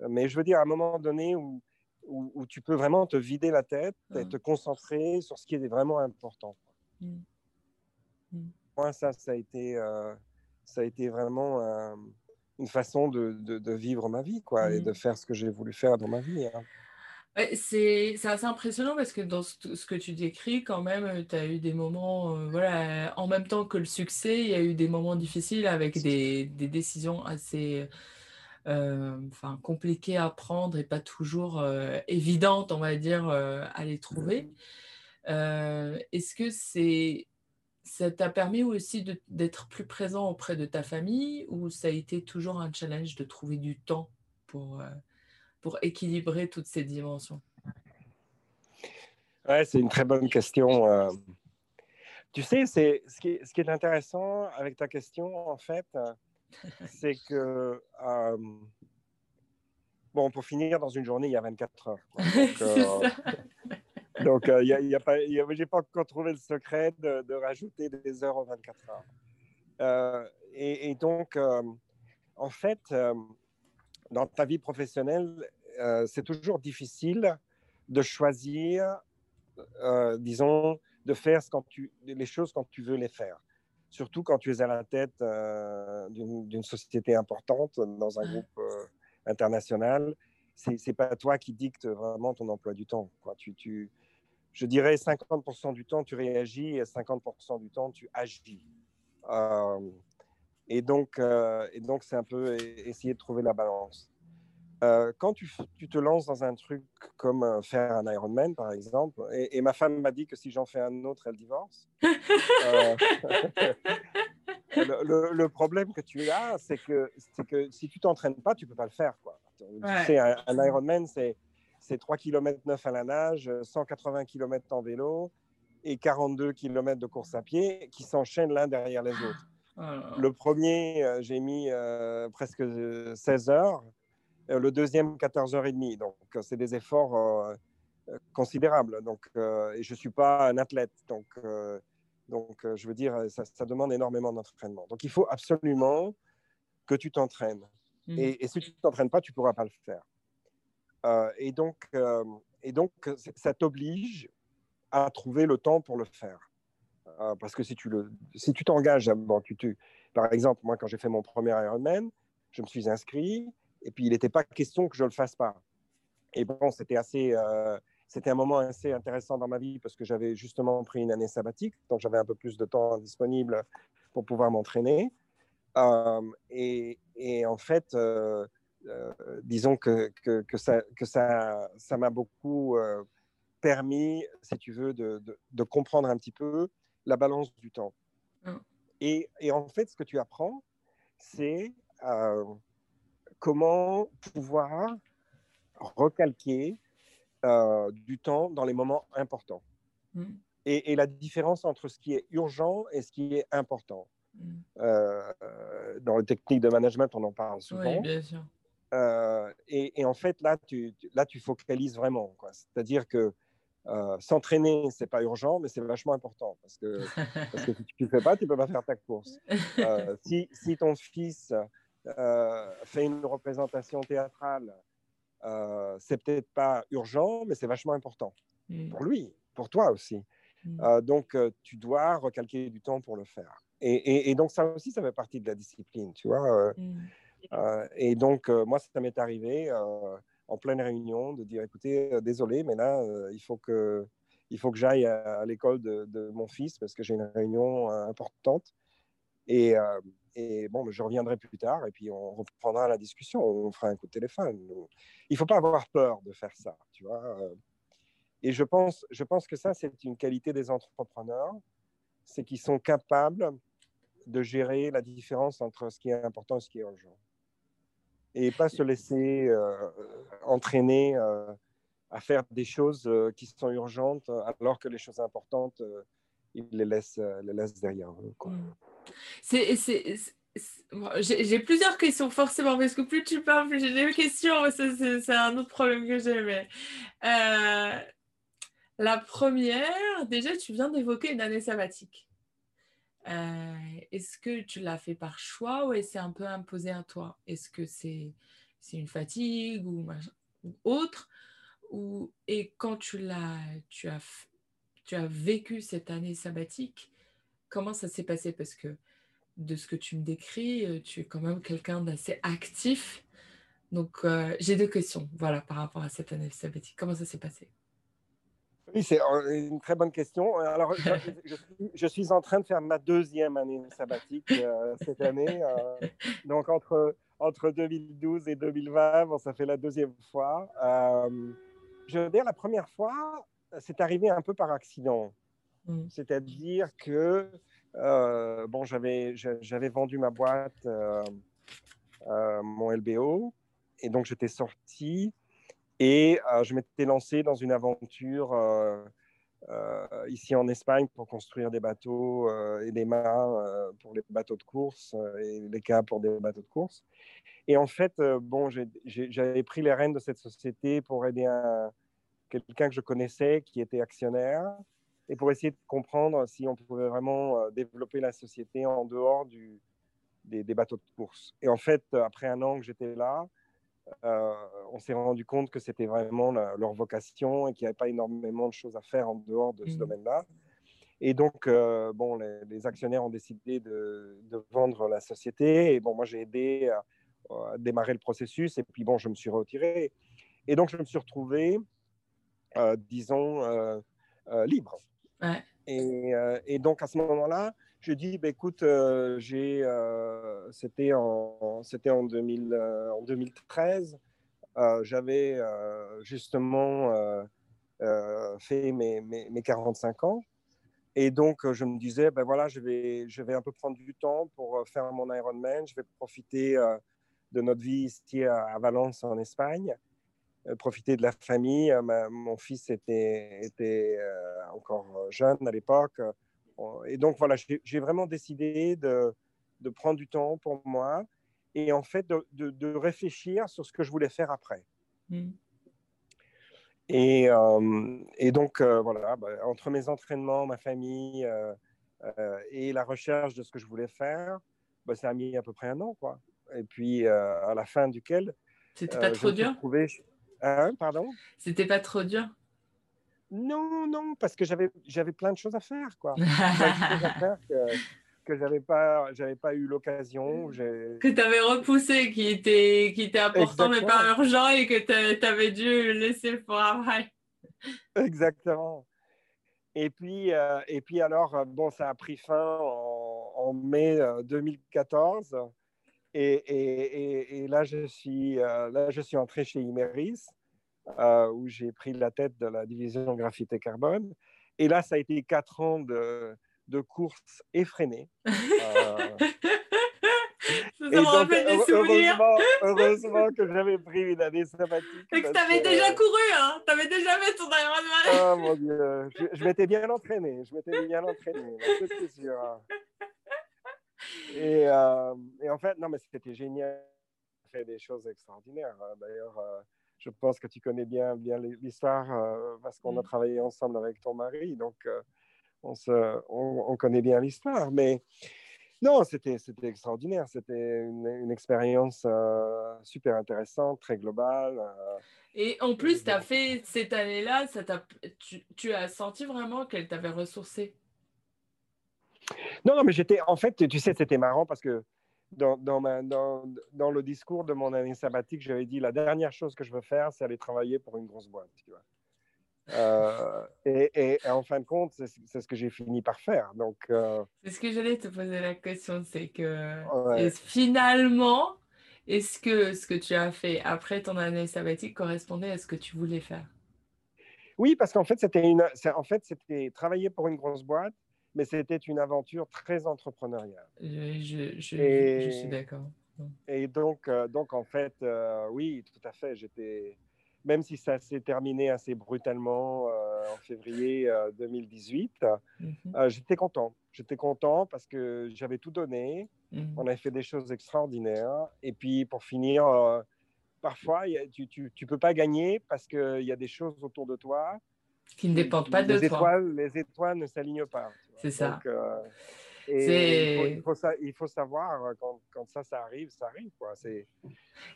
mais je veux dire, à un moment donné où, où, tu peux vraiment te vider la tête et te concentrer sur ce qui est vraiment important. Mm. Moi, ça, ça a été, euh, ça a été vraiment euh, une façon de, de, vivre ma vie, quoi, et de mm. faire ce que j'ai voulu faire dans ma vie. Hein. c'est assez impressionnant parce que dans ce, que tu décris, quand même, euh, tu as eu des moments, voilà, en même temps que le succès, il y a eu des moments difficiles avec des, des décisions assez enfin, compliquées à prendre et pas toujours évidentes, on va dire, à les trouver. Est-ce que c'est ça t'a permis aussi d'être plus présent auprès de ta famille ou ça a été toujours un challenge de trouver du temps pour, pour équilibrer toutes ces dimensions? Ouais, c'est une très bonne question. Tu sais, c'est ce qui, est, ce qui est intéressant avec ta question, en fait, c'est que bon, pour finir, dans une journée, il y a 24 heures. Donc, y a, y pas, j'ai pas encore trouvé le secret de, rajouter des heures aux 24 heures. et, donc, en fait, dans ta vie professionnelle, euh, c'est toujours difficile de choisir, euh, disons, de faire les choses quand tu veux les faire. Surtout quand tu es à la tête euh, d'une société importante, dans un groupe international. C'est n'est pas toi qui dicte vraiment ton emploi du temps. Je dirais 50% du temps, tu réagis et 50% du temps, tu agis. Et donc, euh, et donc, c'est un peu essayer de trouver la balance. Euh, quand tu, tu, te lances dans un truc comme euh, faire un Ironman, par exemple, et, ma femme m'a dit que si j'en fais un autre, elle divorce. le, problème que tu as, c'est que, que si tu t'entraînes pas, tu peux pas le faire. Quoi. Tu sais, un, Ironman, c'est, c'est 3 km 9 à la nage, 180 km en vélo et 42 km de course à pied qui s'enchaînent l'un derrière les autres. Oh le premier, euh, j'ai mis euh, presque 16 heures. Euh, le deuxième, 14h30. Donc, c'est des efforts considérables. Donc, et je ne suis pas un athlète. Donc, donc je veux dire, ça, demande énormément d'entraînement. Donc, il faut absolument que tu t'entraînes. Mmh. Et, si tu ne t'entraînes pas, tu ne pourras pas le faire. Et, donc, et donc, ça t'oblige à trouver le temps pour le faire. Euh, parce que si tu si t'engages, bon, tu, tu, par exemple, moi, quand j'ai fait mon premier Ironman, je me suis inscrit et puis il n'était pas question que je le fasse pas. Et bon, c'était assez, euh, c'était un moment assez intéressant dans ma vie parce que j'avais justement pris une année sabbatique, donc j'avais un peu plus de temps disponible pour pouvoir m'entraîner. Euh, et, en fait, disons que, que, que, ça, que ça, ça m'a beaucoup permis, si tu veux, de, de, de, comprendre un petit peu la balance du temps. Mm. Et, et, en fait, ce que tu apprends, c'est euh, comment pouvoir recalquer euh, du temps dans les moments importants. Mm. Et, et, la différence entre ce qui est urgent et ce qui est important. Mm. Euh, dans les techniques de management, on en parle souvent. Oui, bien sûr. Et, et, en fait, là, tu, là, tu focalises vraiment. C'est-à-dire que euh, s'entraîner, c'est pas urgent, mais c'est vachement important parce que, parce que si tu ne fais pas, tu peux pas faire ta course. Euh, si, si, ton fils euh, fait une représentation théâtrale, c'est peut-être pas urgent, mais c'est vachement important mm. pour lui, pour toi aussi. Mm. donc, tu dois recalquer du temps pour le faire. Et, et, donc, ça aussi, ça fait partie de la discipline, tu vois. Mm. Et donc, moi, ça m'est arrivé en pleine réunion de dire écoutez, euh, désolé, mais là, euh, il faut que, que j'aille à, l'école de, mon fils parce que j'ai une réunion euh, importante. Et, et, bon, je reviendrai plus tard et puis on reprendra la discussion, on fera un coup de téléphone. Il ne faut pas avoir peur de faire ça, tu vois. Et je pense, je pense que ça, c'est une qualité des entrepreneurs, c'est qu'ils sont capables de gérer la différence entre ce qui est important et ce qui est urgent et pas se laisser euh, entraîner euh, à faire des choses euh, qui sont urgentes alors que les choses importantes, ils les laissent, derrière eux. Mm. J'ai plusieurs questions forcément parce que plus tu parles, plus j'ai des questions. C'est un autre problème que j'ai. Mais la première, déjà, tu viens d'évoquer une année sabbatique. Euh, est-ce que tu l'as fait par choix ou est-ce c'est un peu imposé à toi? Est-ce que c'est une fatigue ou, autre? Ou, Et quand tu, l'as, tu, as, tu as vécu cette année sabbatique, comment ça s'est passé? Parce que de ce que tu me décris, euh, tu es quand même quelqu'un d'assez actif. Donc, euh, j'ai deux questions voilà, par rapport à cette année sabbatique. Comment ça s'est passé? Oui, c'est une très bonne question. Alors, je, suis, en train de faire ma deuxième année sabbatique euh, cette année. Euh, donc, entre, entre 2012 et 2020, bon, ça fait la deuxième fois. Euh, je veux dire, la première fois, c'est arrivé un peu par accident. Mm. C'est-à-dire que bon, j'avais, vendu ma boîte, mon LBO, et donc j'étais sorti et je m'étais lancé dans une aventure ici en Espagne pour construire des bateaux et des mâts pour les bateaux de course et les câbles pour des bateaux de course. Et en fait, bon, j'avais pris les rênes de cette société pour aider un, quelqu'un que je connaissais qui était actionnaire et pour essayer de comprendre si on pouvait vraiment euh, développer la société en dehors des, bateaux de course. Et en fait, après un an que j'étais là, euh, on s'est rendu compte que c'était vraiment leur vocation et qu'il n'y avait pas énormément de choses à faire en dehors de ce mmh. domaine-là. Et donc, euh, bon, les, actionnaires ont décidé de, vendre la société. Et bon, moi, j'ai aidé à, à, démarrer le processus. Et puis, bon, je me suis retiré. Et donc, je me suis retrouvé, disons, libre. Euh, et, donc à ce moment-là, je dis, bah, écoute, euh, j'ai, euh, c'était en, c'était en, 2000, en 2013, j'avais justement fait mes, mes, 45 ans. Et donc, je me disais, ben voilà, je vais, je vais un peu prendre du temps pour faire mon Ironman. Je vais profiter de notre vie ici à Valence, en Espagne. Euh, profiter de la famille. Euh, mon fils était, était euh, encore jeune à l'époque. Et donc, voilà, j'ai vraiment décidé de, de, prendre du temps pour moi et en fait de, de, réfléchir sur ce que je voulais faire après. Mmh. Et, et, donc, voilà, bah, entre mes entraînements, ma famille et la recherche de ce que je voulais faire, bah, ça a mis à peu près un an. Quoi. Et puis, à la fin duquel. C'était pas trop dur? Hein, pardon? C'était pas trop dur? Non, non, parce que j'avais, j'avais plein de choses à faire, quoi. plein de choses à faire que, que j'avais pas, j'avais pas eu l'occasion. Que tu avais repoussé, qui était, qui était important mais pas urgent et que tu avais dû laisser pour après. Exactement. Et puis, euh, et puis alors, euh, bon, ça a pris fin en, en mai 2014. Euh, et, là, je suis, euh, là, je suis entré chez Imeris, euh, où j'ai pris la tête de la division graphite et carbone. Et là, ça a été quatre ans de, de course effrénée. Ça me rappelle des souvenirs. Heureusement, que j'avais pris une année sabbatique. Et que tu avais déjà couru, hein Tu avais déjà fait ton Ironman. Oh mon Dieu, je, je m'étais bien entraîné, je m'étais bien entraîné, c'est sûr. Hein. Et, euh, et, en fait, non, mais c'était génial. fait des choses extraordinaires. Hein. D'ailleurs, euh, je pense que tu connais bien, bien l'histoire euh, parce qu'on a mm. travaillé ensemble avec ton mari. Donc, on, se, on, connaît bien l'histoire. Mais non, c'était extraordinaire. C'était une, une, expérience super intéressante, très globale. Et en plus, tu as fait cette année-là, tu, tu as senti vraiment qu'elle t'avait ressourcé non, non, mais j'étais, en fait, tu sais, c'était marrant parce que dans, dans, ma, dans, dans, le discours de mon année sabbatique, j'avais dit la dernière chose que je veux faire, c'est aller travailler pour une grosse boîte. Tu vois. Euh, et, et, en fin de compte, c'est ce que j'ai fini par faire. Donc, euh, C'est ce que j'allais te poser la question, c'est que finalement, est-ce que ce que tu as fait après ton année sabbatique correspondait à ce que tu voulais faire? Oui, parce qu'en fait, c'était une, en fait, c'était travailler pour une grosse boîte mais c'était une aventure très entrepreneuriale. Je, je, suis d'accord. Et donc, euh, donc en fait, euh, oui, tout à fait. J'étais, même si ça s'est terminé assez brutalement euh, en février 2018, mhm. j'étais content. J'étais content parce que j'avais tout donné. Mhm. On avait fait des choses extraordinaires. Et puis, pour finir, parfois, tu ne peux pas gagner parce qu'il y a des choses autour de toi qui ne dépendent pas de toi. les étoiles ne s'alignent pas. C'est ça. Euh, il, faut, il, faut, savoir, euh, quand, quand, ça, ça arrive, ça arrive.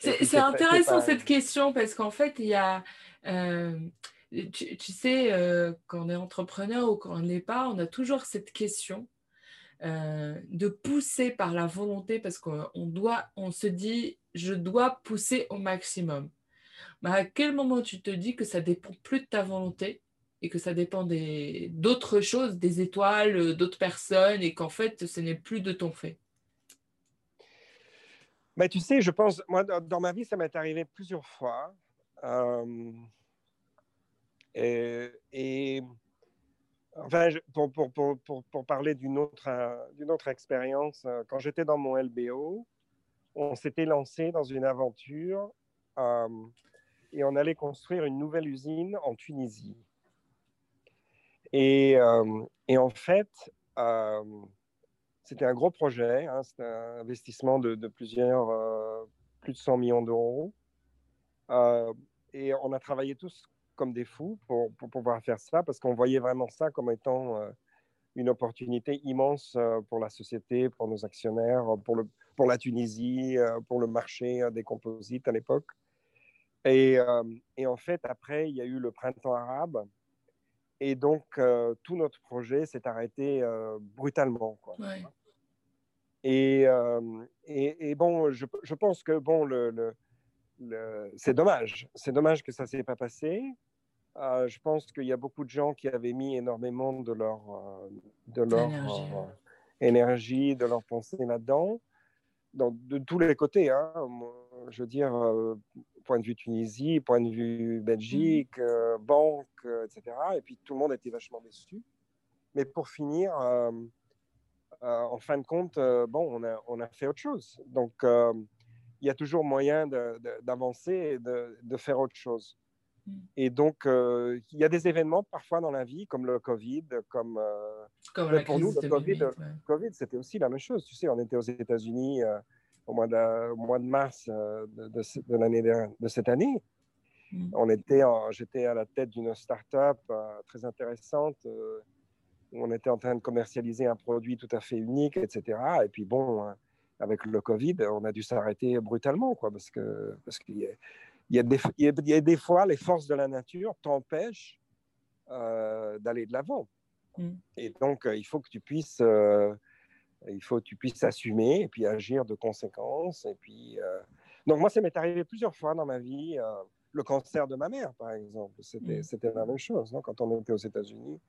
C'est intéressant cette question parce qu'en fait, il y a. Euh, tu, sais, quand on est entrepreneur ou quand on ne l'est pas, on a toujours cette question de pousser par la volonté parce qu'on doit, on se dit, je dois pousser au maximum. Mais à quel moment tu te dis que ça dépend plus de ta volonté et que ça dépend d'autres choses, des étoiles, euh, d'autres personnes, et qu'en fait, ce n'est plus de ton fait Mais Tu sais, je pense, moi, dans ma vie, ça m'est arrivé plusieurs fois. Euh, et, enfin, pour, pour, pour, pour, parler d'une autre, d'une autre expérience, quand j'étais dans mon LBO, on s'était lancé dans une aventure et on allait construire une nouvelle usine en Tunisie. Et, et en fait, c'était un gros projet, hein, c'était un investissement de, plusieurs, euh, plus de 100 millions d'euros. Euh, et on a travaillé tous comme des fous pour, pouvoir faire ça, parce qu'on voyait vraiment ça comme étant euh, une opportunité immense pour la société, pour nos actionnaires, pour, la Tunisie, pour le marché des composites à l'époque. Et, en fait, après, il y a eu le printemps arabe. Et donc, tout notre projet s'est arrêté brutalement. Quoi. Et, et, et, bon, je, je, pense que bon, le, le, c'est dommage. C'est dommage que ça ne s'est pas passé. je pense qu'il y a beaucoup de gens qui avaient mis énormément de leur, de leur énergie. de leur pensée là-dedans, de tous les côtés. Hein. Je veux dire, point de vue Tunisie, point de vue Belgique, mmh. banque, etc. Et puis tout le monde était vachement déçu. Mais pour finir, euh, en fin de compte, euh, bon, on a, on a, fait autre chose. Donc, euh, il y a toujours moyen d'avancer et de, faire autre chose. Mm. Et donc, il y a des événements parfois dans la vie, comme le Covid, comme, comme pour nous, le COVID, COVID c'était aussi la même chose. Tu sais, on était aux États-Unis au, mois de, mois de mars de, de, l'année de cette année. Mm. On était, j'étais à la tête d'une start-up très intéressante on était en train de commercialiser un produit tout à fait unique, etc. Et puis bon, avec le Covid, on a dû s'arrêter brutalement, quoi, parce que parce qu'il y, y, a des, il y a des fois les forces de la nature t'empêchent euh, d'aller de l'avant. Mm. Et donc euh, il faut que tu puisses euh, il faut que tu puisses assumer et puis agir de conséquence. Et puis donc moi ça m'est arrivé plusieurs fois dans ma vie. le cancer de ma mère, par exemple, c'était mm. la même chose non quand on était aux États-Unis.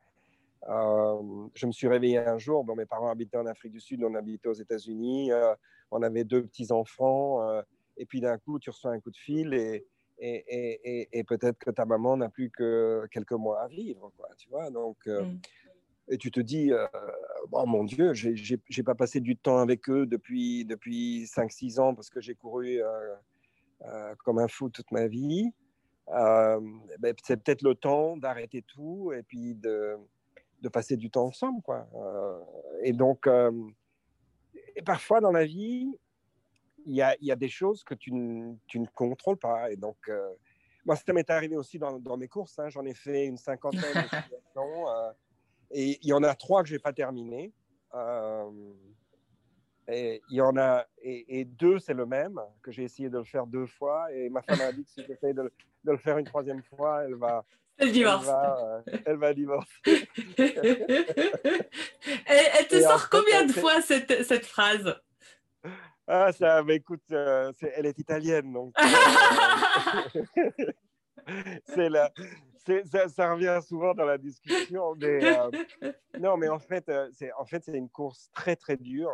Euh, je me suis réveillé un jour, bon, mes parents habitaient en Afrique du Sud, on habitait aux États-Unis, euh, on avait deux petits-enfants, euh, et puis d'un coup, tu reçois un coup de fil et, et, et, peut-être que ta maman n'a plus que quelques mois à vivre, quoi, tu vois. Donc, mm. Et tu te dis, oh mon Dieu, j'ai pas passé du temps avec eux depuis, depuis 5-6 ans parce que j'ai couru comme un fou toute ma vie. Ben, c'est peut-être le temps d'arrêter tout et puis de de passer du temps ensemble. Quoi. Euh, et donc, euh, et parfois dans la vie, il y a, y a, des choses que tu, tu, ne contrôles pas. Et donc, euh, moi, ça m'est arrivé aussi dans, dans mes courses. Hein. J'en ai fait une cinquantaine de situations. Et il y en a trois que je n'ai pas terminées. et il y en a et, deux, c'est le même que j'ai essayé de le faire deux fois. Et ma femme a dit que si j'essaie de, de, le faire une troisième fois, elle va, elle divorce. Elle va, divorcer. elle, te sort combien de fois cette, cette phrase? Ah, ça, mais écoute, euh, elle est italienne, donc. c'est la, ça, ça, revient souvent dans la discussion. Mais, euh, non, mais en fait, euh, c'est en fait, une course très, très dure.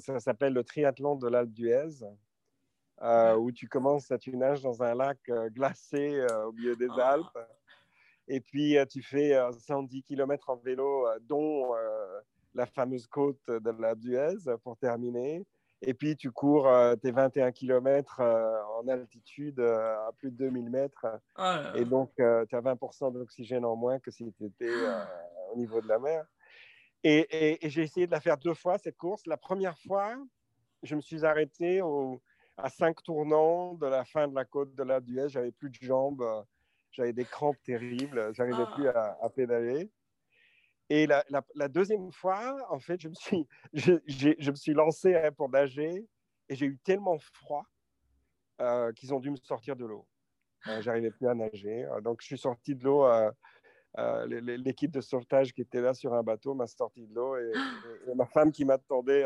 ça s'appelle le triathlon de l'Alpe d'Huez. où tu commences, à tu nages dans un lac glacé au milieu des ah. Alpes. Et puis, euh, tu fais 110 euh, km en vélo, euh, dont la fameuse côte de la Duez pour terminer. Et puis, tu cours tes 21 km en altitude à plus de 2000 mètres. Oh et donc, tu as 20% d'oxygène en moins que si tu étais au niveau de la mer. Et, j'ai essayé de la faire deux fois, cette course. La première fois, je me suis arrêté à cinq tournants de la fin de la côte de la Duez. J'avais plus de jambes j'avais des crampes terribles, j'arrivais plus à, pédaler. Et la, la, deuxième fois, en fait, je me suis, je, je me suis lancé hein, pour nager et j'ai eu tellement froid euh, qu'ils ont dû me sortir de l'eau. Euh, j'arrivais plus à nager. Euh, donc, je suis sorti de l'eau. L'équipe de sauvetage qui était là sur un bateau m'a sorti de l'eau et, ma femme qui m'attendait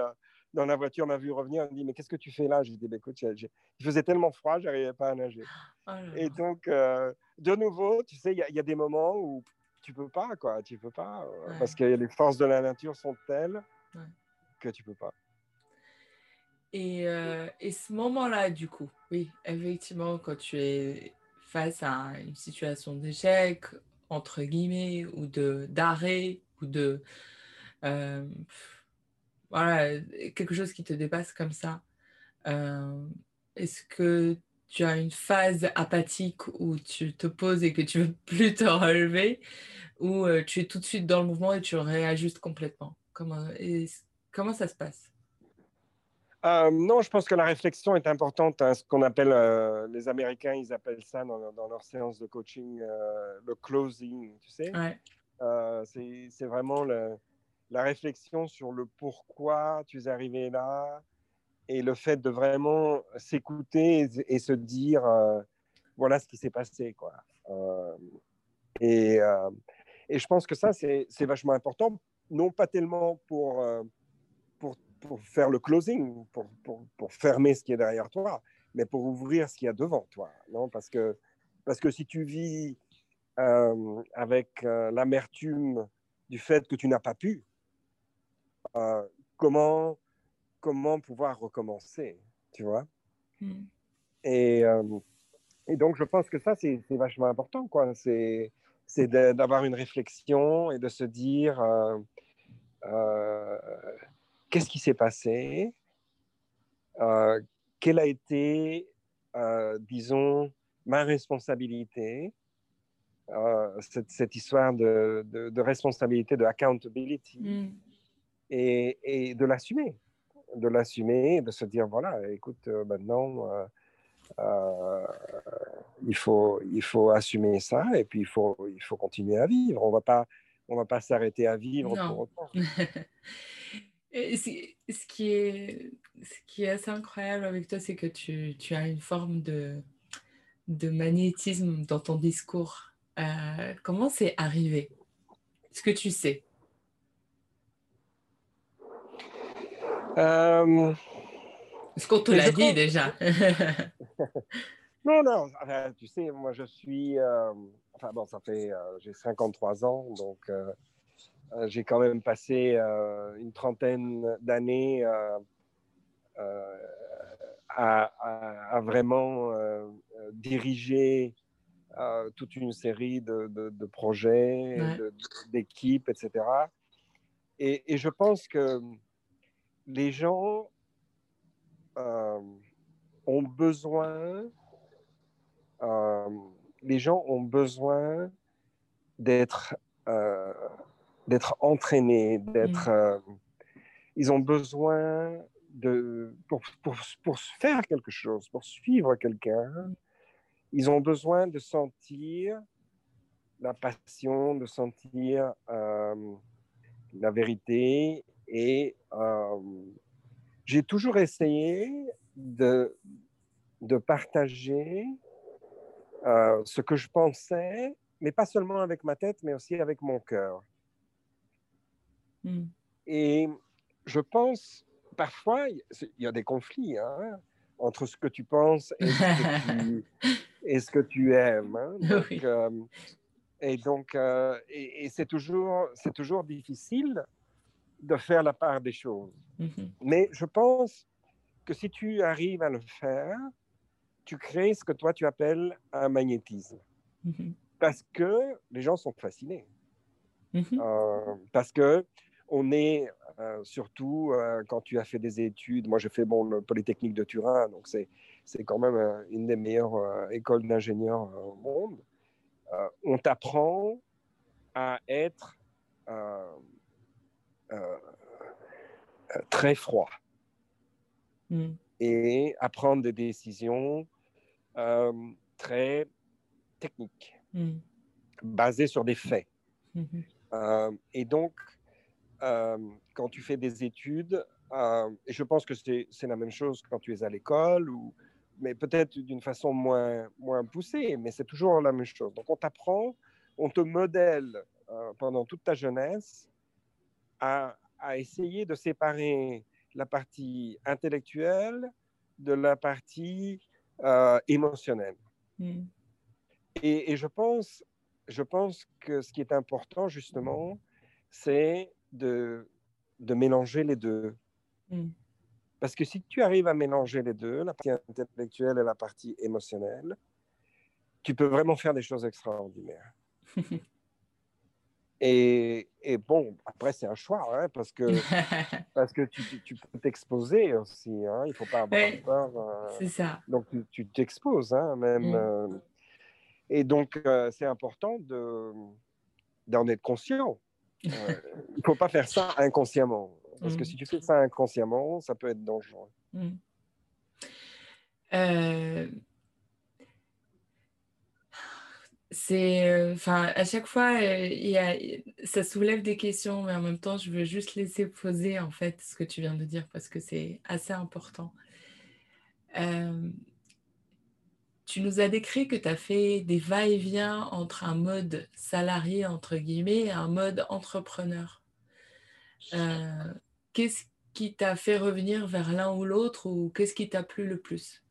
dans la voiture m'a vu revenir. Elle me dit Mais qu'est-ce que tu fais là? J'ai dit bah, Écoute, il faisait tellement froid, j'arrivais pas à nager. Oh et donc, de nouveau, tu sais, il y, a des moments où tu peux pas, quoi. Tu peux pas, euh, parce que les forces de la nature sont telles que tu peux pas. Et, euh, et ce moment-là, du coup, oui, effectivement, quand tu es face à une situation d'échec, entre guillemets, ou de d'arrêt, ou de voilà, quelque chose qui te dépasse comme ça. Est-ce que tu as une phase apathique où tu te poses et que tu veux plus te relever, ou tu es tout de suite dans le mouvement et tu réajustes complètement Comment, comment ça se passe? Euh, non, je pense que la réflexion est importante. Hein, ce qu'on appelle, euh, les Américains, ils appellent ça dans, leur séance de coaching euh, le closing, tu sais. c'est vraiment la réflexion sur le pourquoi tu es arrivé là et le fait de vraiment s'écouter et, se dire voilà ce qui s'est passé. Quoi. Et, et, je pense que ça, c'est vachement important, non pas tellement pour pour faire le closing, pour, pour, pour, fermer ce qui est derrière toi, mais pour ouvrir ce qu'il y a devant toi. Non? Parce, que, parce que si tu vis euh, avec euh, l'amertume du fait que tu n'as pas pu, euh, comment, comment pouvoir recommencer, tu vois hmm. et, et, donc, je pense que ça, c'est vachement important. quoi. C'est d'avoir une réflexion et de se dire qu'est-ce qui s'est passé, euh, quelle a été, euh, disons, ma responsabilité, euh, cette, histoire de, responsabilité, de accountability, mm. et, de l'assumer, de l'assumer, de se dire, voilà, écoute, maintenant, il, faut, il faut assumer ça, et puis il faut, il faut continuer à vivre. On ne va pas on va pas s'arrêter à vivre pour autant. ce, qui est, ce qui est assez incroyable avec toi, c'est que tu, tu, as une forme de, de magnétisme dans ton discours. Euh, comment c'est arrivé? Est-ce que tu sais? Euh... Est-ce qu'on te l'a dit déjà? Non, non, tu sais, moi je suis. Euh, enfin bon, ça fait. Euh, j'ai 53 ans, donc euh, j'ai quand même passé une trentaine d'années à, vraiment diriger toute une série de, projets, d'équipes, etc. Et, je pense que les gens ont besoin, les gens ont besoin d'être d'être entraînés, d'être. Mm. Euh, ils ont besoin de pour, pour, pour, faire quelque chose, pour suivre quelqu'un. Ils ont besoin de sentir la passion, de sentir euh, la vérité. Et euh, j'ai toujours essayé de, de partager ce que je pensais, mais pas seulement avec ma tête, mais aussi avec mon cœur. Mm. Et je pense, parfois, il y a des conflits hein, entre ce que tu penses et ce que tu, aimes. Hein. Euh, et donc, euh, et, c'est toujours, c'est toujours difficile de faire la part des choses. Mm-hmm. Mais je pense que si tu arrives à le faire, tu crées ce que toi tu appelles un magnétisme. Mm-hmm. Parce que les gens sont fascinés. Mm-hmm. Euh, parce que on est euh, surtout euh, quand tu as fait des études. Moi, j'ai fait bon, le Polytechnique de Turin, donc c'est, c'est quand même une des meilleures écoles d'ingénieurs au monde. on t'apprend à être très froid mm. et à prendre des décisions très techniques, mm. basées sur des faits. Mm-hmm. et donc, euh, quand tu fais des études, euh, et je pense que c'est la même chose quand tu es à l'école, ou, mais peut-être d'une façon moins, moins poussée, mais c'est toujours la même chose. Donc on t'apprend, on te modèle euh, pendant toute ta jeunesse à, à, essayer de séparer la partie intellectuelle de la partie émotionnelle. Hmm. Et, et, je, pense, je pense que ce qui est important justement, c'est de, de mélanger les deux. Mm. Parce que si tu arrives à mélanger les deux, la partie intellectuelle et la partie émotionnelle, tu peux vraiment faire des choses extraordinaires. Et, et, bon, après, c'est un choix, hein, parce que, parce que tu, tu, peux t'exposer aussi. Hein, il ne faut pas avoir peur. Euh, c'est ça. Donc, tu t'exposes, hein, même. Mm. Euh, et donc, euh, c'est important d'en être conscient. il ne faut pas faire ça inconsciemment. Parce que mm. si tu fais ça inconsciemment, ça peut être dangereux. Mm. C'est, euh, à chaque fois, euh, ça soulève des questions, mais en même temps, je veux juste laisser poser en fait ce que tu viens de dire parce que c'est assez important. Euh, tu nous as décrit que tu as fait des va-et-vient entre un mode salarié, entre guillemets, et un mode entrepreneur. qu'est-ce qui t'a fait revenir vers l'un ou l'autre ou qu'est-ce qui t'a plu le plus?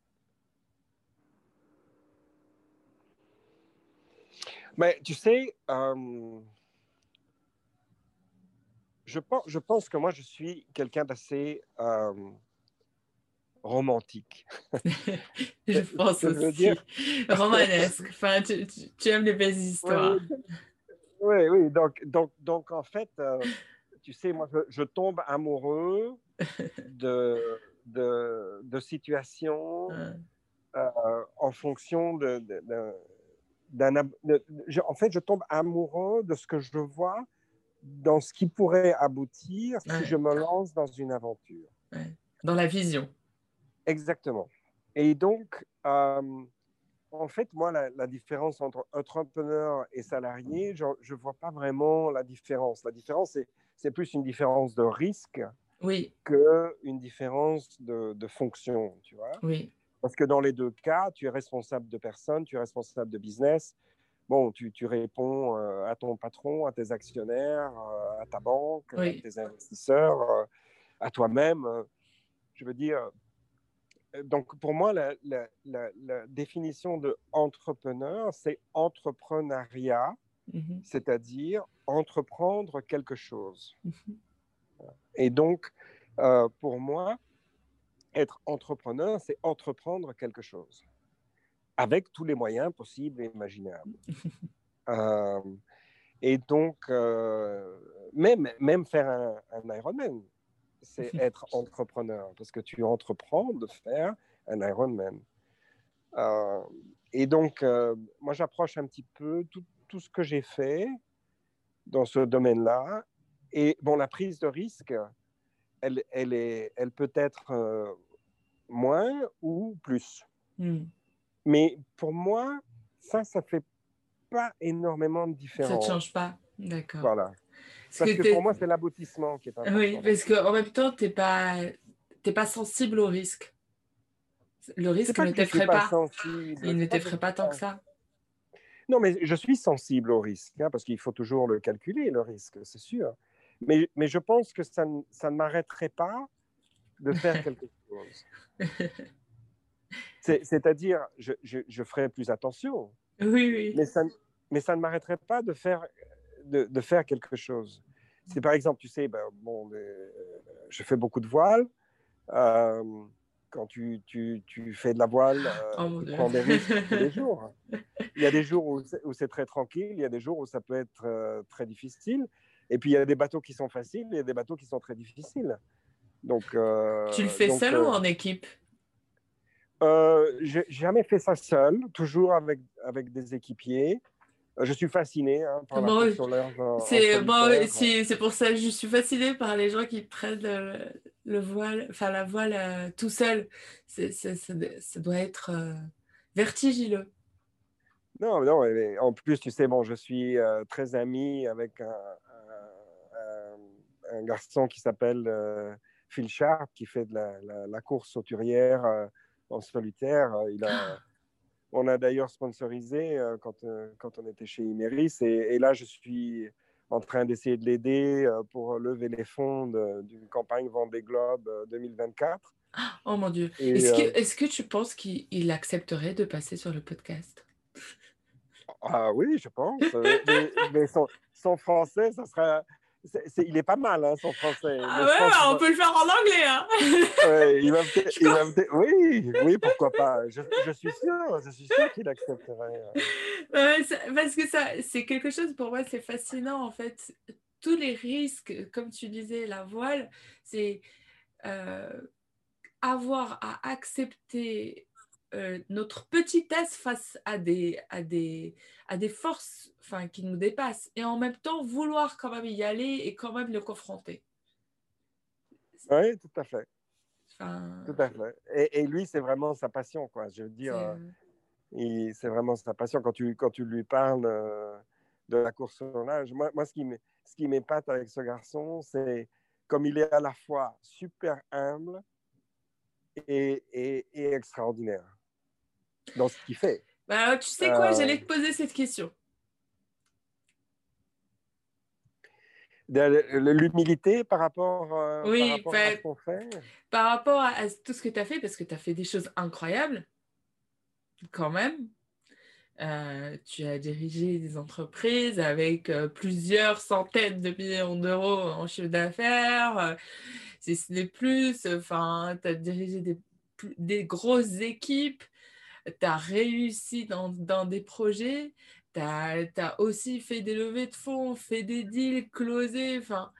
Mais tu sais, euh, je, pense, je pense que moi, je suis quelqu'un d'assez euh, romantique. je pense aussi. Dire... Romanesque. Enfin, tu, tu, aimes les belles histoires. Oui, oui. Donc, donc, donc en fait, euh, tu sais, moi, je, tombe amoureux de, de, de situations en fonction de, de en fait, je tombe amoureux de ce que je vois dans ce qui pourrait aboutir si je me lance dans une aventure. Dans la vision. Exactement. Et donc, euh, en fait, moi, la, différence entre entrepreneur et salarié, je ne vois pas vraiment la différence. La différence, c'est plus une différence de risque oui. qu'une différence de, de fonction, tu vois. Oui. Parce que dans les deux cas, tu es responsable de personne, tu es responsable de business. Bon, tu, tu réponds euh, à ton patron, à tes actionnaires, euh, à ta banque, à tes investisseurs, euh, à toi-même. Je veux dire, donc pour moi, la, la, la, définition de entrepreneur, c'est entrepreneuriat, mm-hmm. c'est-à-dire entreprendre quelque chose. Mm-hmm. Et donc, pour moi, être entrepreneur, c'est entreprendre quelque chose avec tous les moyens possibles et imaginables. Euh, et donc, euh, même, même faire un, un Ironman, c'est être entrepreneur parce que tu entreprends de faire un Ironman. Euh, et donc, moi, j'approche un petit peu tout, tout ce que j'ai fait dans ce domaine-là. Et bon, la prise de risque, elle, elle, est, elle peut être moins ou plus. Hmm. Mais pour moi, ça, ça fait pas énormément de différence. Ça ne change pas, d'accord. Voilà. Parce, que, pour moi, c'est l'aboutissement qui est important. Oui, parce qu'en même temps, tu n'es pas, pas sensible au risque. Le risque ne t'effraie pas. pas Il ne t'effraie pas tant que ça. Non, mais je suis sensible au risque, hein, parce qu'il faut toujours le calculer, le risque, c'est sûr. Mais, mais je pense que ça, ça ne m'arrêterait pas de faire quelque chose. C'est-à-dire, je, je, ferai plus attention. Oui, oui. Mais ça, mais ça ne m'arrêterait pas de faire, de, de, faire quelque chose. C'est par exemple, tu sais, ben, bon, euh, je fais beaucoup de voile. Euh, quand tu, tu, tu, fais de la voile, euh, oh, tu prends des risques tous les jours. Il y a des jours où c'est très tranquille, il y a des jours où ça peut être très difficile. Et puis, il y a des bateaux qui sont faciles, et des bateaux qui sont très difficiles. Donc, euh, tu le fais seul ou euh, en équipe? Euh, J'ai jamais fait ça seul, toujours avec, avec des équipiers. Je suis fasciné hein, par la C'est bon, c'est pour ça que je suis fasciné par les gens qui prennent le, voile, enfin la voile tout seul. ça, doit être vertigineux. Non, non, en plus, tu sais, bon, je suis très ami avec un, un garçon qui s'appelle Phil Sharp qui fait de la, course auturière euh, en solitaire. Euh, il a, ah. on a d'ailleurs sponsorisé euh, quand, quand on était chez Imeris. Et, là, je suis en train d'essayer de l'aider pour lever les fonds d'une campagne Vendée Globe 2024. Oh mon Dieu. Est-ce que, tu penses qu'il accepterait de passer sur le podcast? Ah oui, je pense. mais, son, français, ça sera il est pas mal, hein, son français. Ah ouais, bah, on peut le faire en anglais. Hein. oui, oui, pourquoi pas. Je, suis sûr, je suis sûr qu'il accepterait. parce que ça, c'est quelque chose pour moi, c'est fascinant en fait. Tous les risques, comme tu disais, la voile, c'est euh, avoir à accepter euh, notre petitesse face à des, à des, à des forces enfin, qui nous dépassent et en même temps vouloir quand même y aller et quand même le confronter. Oui, tout à fait. Tout à fait. Et, et lui, c'est vraiment sa passion, quoi. Je veux dire, euh, c'est vraiment sa passion. Quand tu, quand tu lui parles euh, de la course au nage, moi, moi ce qui m'épate avec ce garçon, c'est comme il est à la fois super humble et, et, et extraordinaire dans ce qu'il fait. Bah, tu sais quoi, j'allais te poser cette question. L'humilité par rapport, euh, oui, par rapport à ce qu'on fait? Par rapport à, tout ce que tu as fait, parce que tu as fait des choses incroyables, quand même. Euh, tu as dirigé des entreprises avec euh, plusieurs centaines de millions d'euros en chiffre d'affaires, si ce n'est plus. Enfin, tu as dirigé des, des grosses équipes tu as réussi dans, des projets, tu as, aussi fait des levées de fonds, fait des deals enfin,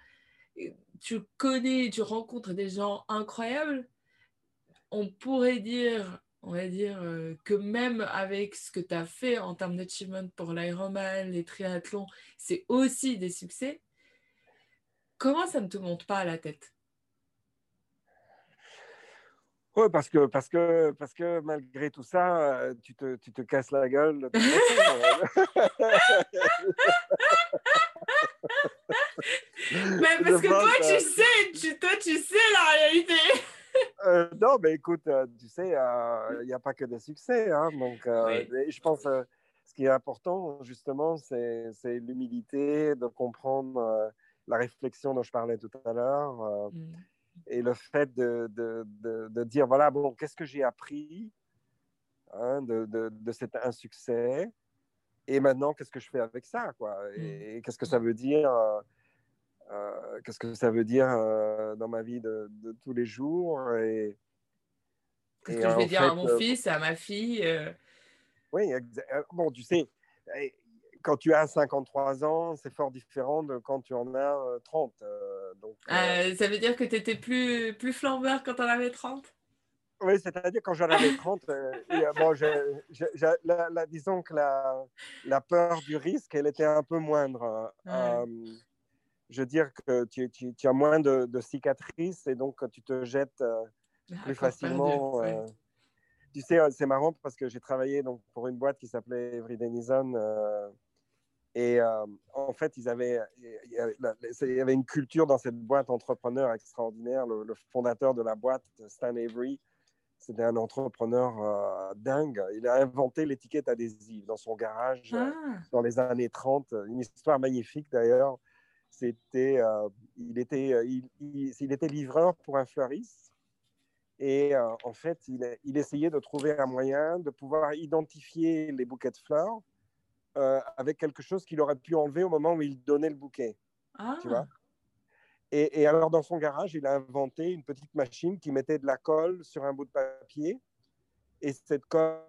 tu connais, tu rencontres des gens incroyables. On pourrait dire, on va dire euh, que même avec ce que tu as fait en termes d'achievement pour l'Ironman, les triathlons, c'est aussi des succès. Comment ça ne te monte pas à la tête? Oui, parce que, parce, que, parce que malgré tout ça, euh, tu te, tu te casses la gueule. mais parce que toi, tu sais, tu, toi, tu sais la réalité. Euh, non, mais écoute, euh, tu sais, il n'y a pas que des succès. Hein, donc, je pense que ce qui est important, justement, c'est l'humilité de comprendre la réflexion dont je parlais tout à l'heure. Mm et le fait de, de, de, dire, voilà, bon, qu'est-ce que j'ai appris hein, de, de, cet insuccès et maintenant, qu'est-ce que je fais avec ça, quoi? Et, qu'est-ce que ça veut dire euh, euh, Qu'est-ce que ça veut dire euh, dans ma vie de, tous les jours? Et, Qu'est-ce que je vais dire à mon fils, à ma fille Oui, bon, tu sais, quand tu as 53 ans, c'est fort différent de quand tu en as 30. Euh, euh, donc, euh, ça veut dire que tu étais plus, plus flambeur quand tu en avais 30 Oui, c'est-à-dire quand j'en avais 30, bon, la, disons que la, la, peur du risque, elle était un peu moindre. je veux dire que tu, tu, tu as moins de, cicatrices et donc tu te jettes plus facilement. Tu sais, c'est marrant parce que j'ai travaillé donc, pour une boîte qui s'appelait Every Denison et euh, en fait, ils avaient, il y avait une culture dans cette boîte entrepreneur extraordinaire. Le, fondateur de la boîte, Stan Avery, c'était un entrepreneur euh, dingue. Il a inventé l'étiquette adhésive dans son garage euh, ah. dans les années 30. Une histoire magnifique d'ailleurs. C'était, il, était, il, il, était livreur pour un fleuriste. Et en fait, il, il essayait de trouver un moyen de pouvoir identifier les bouquets de fleurs euh, avec quelque chose qu'il aurait pu enlever au moment où il donnait le bouquet. Tu vois ah. et, et, alors, dans son garage, il a inventé une petite machine qui mettait de la colle sur un bout de papier. Et cette colle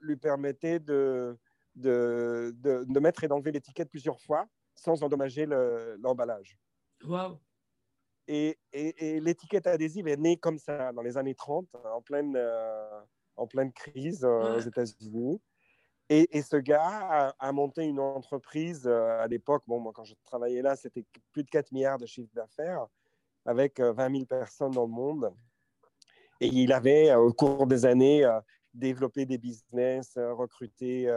lui permettait de, de, de, mettre et d'enlever l'étiquette plusieurs fois sans endommager l'emballage. Wow. Et, et, l'étiquette adhésive est née comme ça dans les années 30, en pleine, euh, en pleine crise euh, aux États-Unis. Et, ce gars a, monté une entreprise euh, à l'époque. Bon, moi, quand je travaillais là, c'était plus de 4 milliards de chiffre d'affaires avec 20 euh, 000 personnes dans le monde. Et il avait, euh, au cours des années, développé des business, recruté.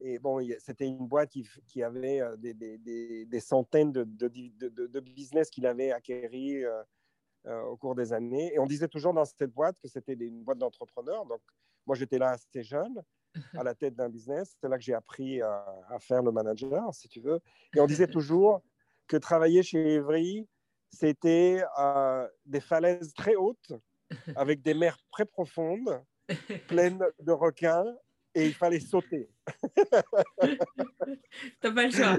et bon, c'était une boîte qui, avait des, centaines de, de business qu'il avait acquéris au cours des années. Et on disait toujours dans cette boîte que c'était une boîte d'entrepreneurs. Donc, moi, j'étais là assez jeune à la tête d'un business. C'est là que j'ai appris à, faire le manager, si tu veux. Et on disait toujours que travailler chez Evry, c'était euh, des falaises très hautes, avec des mers très profondes, pleines de requins et il fallait sauter. T'as pas le choix.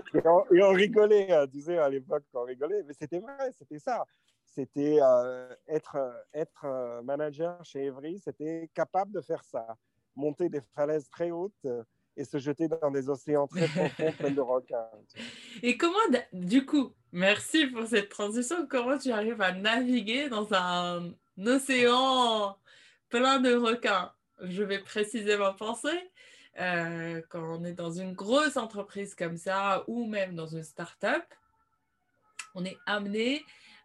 Et on, rigolait, hein, tu sais, à l'époque, on rigolait, mais c'était vrai, c'était ça. C'était euh, être, être manager chez Evry, c'était capable de faire ça. Monter des falaises très hautes et se jeter dans des océans très profonds pleins de requins. Et comment, du coup, merci pour cette transition, comment tu arrives à naviguer dans un océan plein de requins? Je vais précisément penser, euh, quand on est dans une grosse entreprise comme ça, ou même dans une start-up, on est amené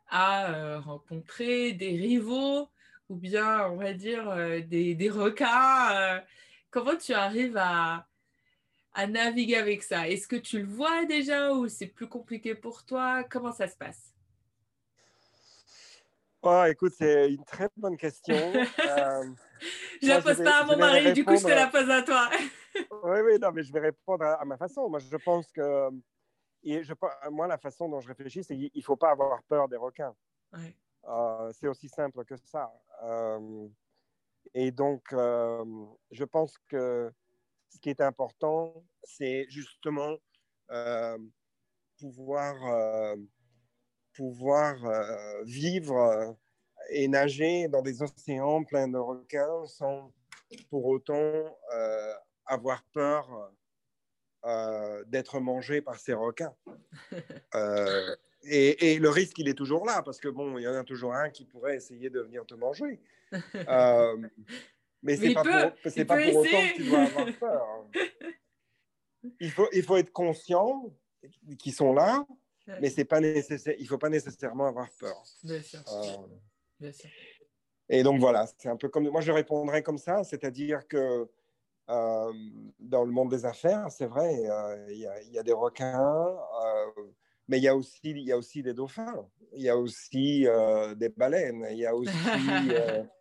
à euh, rencontrer des rivaux ou bien, on va dire, euh, des, des, requins. comment tu arrives à, à naviguer avec ça? Est-ce que tu le vois déjà ou c'est plus compliqué pour toi? Comment ça se passe? Oh, écoute, c'est une très bonne question. Euh, je ne la pose pas à mon mari, du coup, je te la pose à toi. oui, oui, non, mais je vais répondre à, ma façon. Moi, je pense que. Et je, moi, la façon dont je réfléchis, c'est qu'il ne faut pas avoir peur des requins. Euh, c'est aussi simple que ça. Euh, et donc, je pense que ce qui est important, c'est justement euh, pouvoir, euh, pouvoir euh, vivre et nager dans des océans pleins de requins sans pour autant avoir peur d'être mangé par ces requins. Et, et, le risque, il est toujours là, parce que bon, il y en a toujours un qui pourrait essayer de venir te manger. Mais c'est pas, pour, c'est pas pour autant que tu dois avoir peur. Il faut, il faut être conscient qu'ils sont là, mais c'est pas nécessaire. Il faut pas nécessairement avoir peur. Bien sûr. Euh, Bien sûr. Et donc voilà, c'est un peu comme moi je répondrais comme ça, c'est-à-dire que euh, dans le monde des affaires, c'est vrai, euh, il y, y, a des requins, mais il y a aussi il y a aussi des dauphins, il y a aussi des baleines, il y a aussi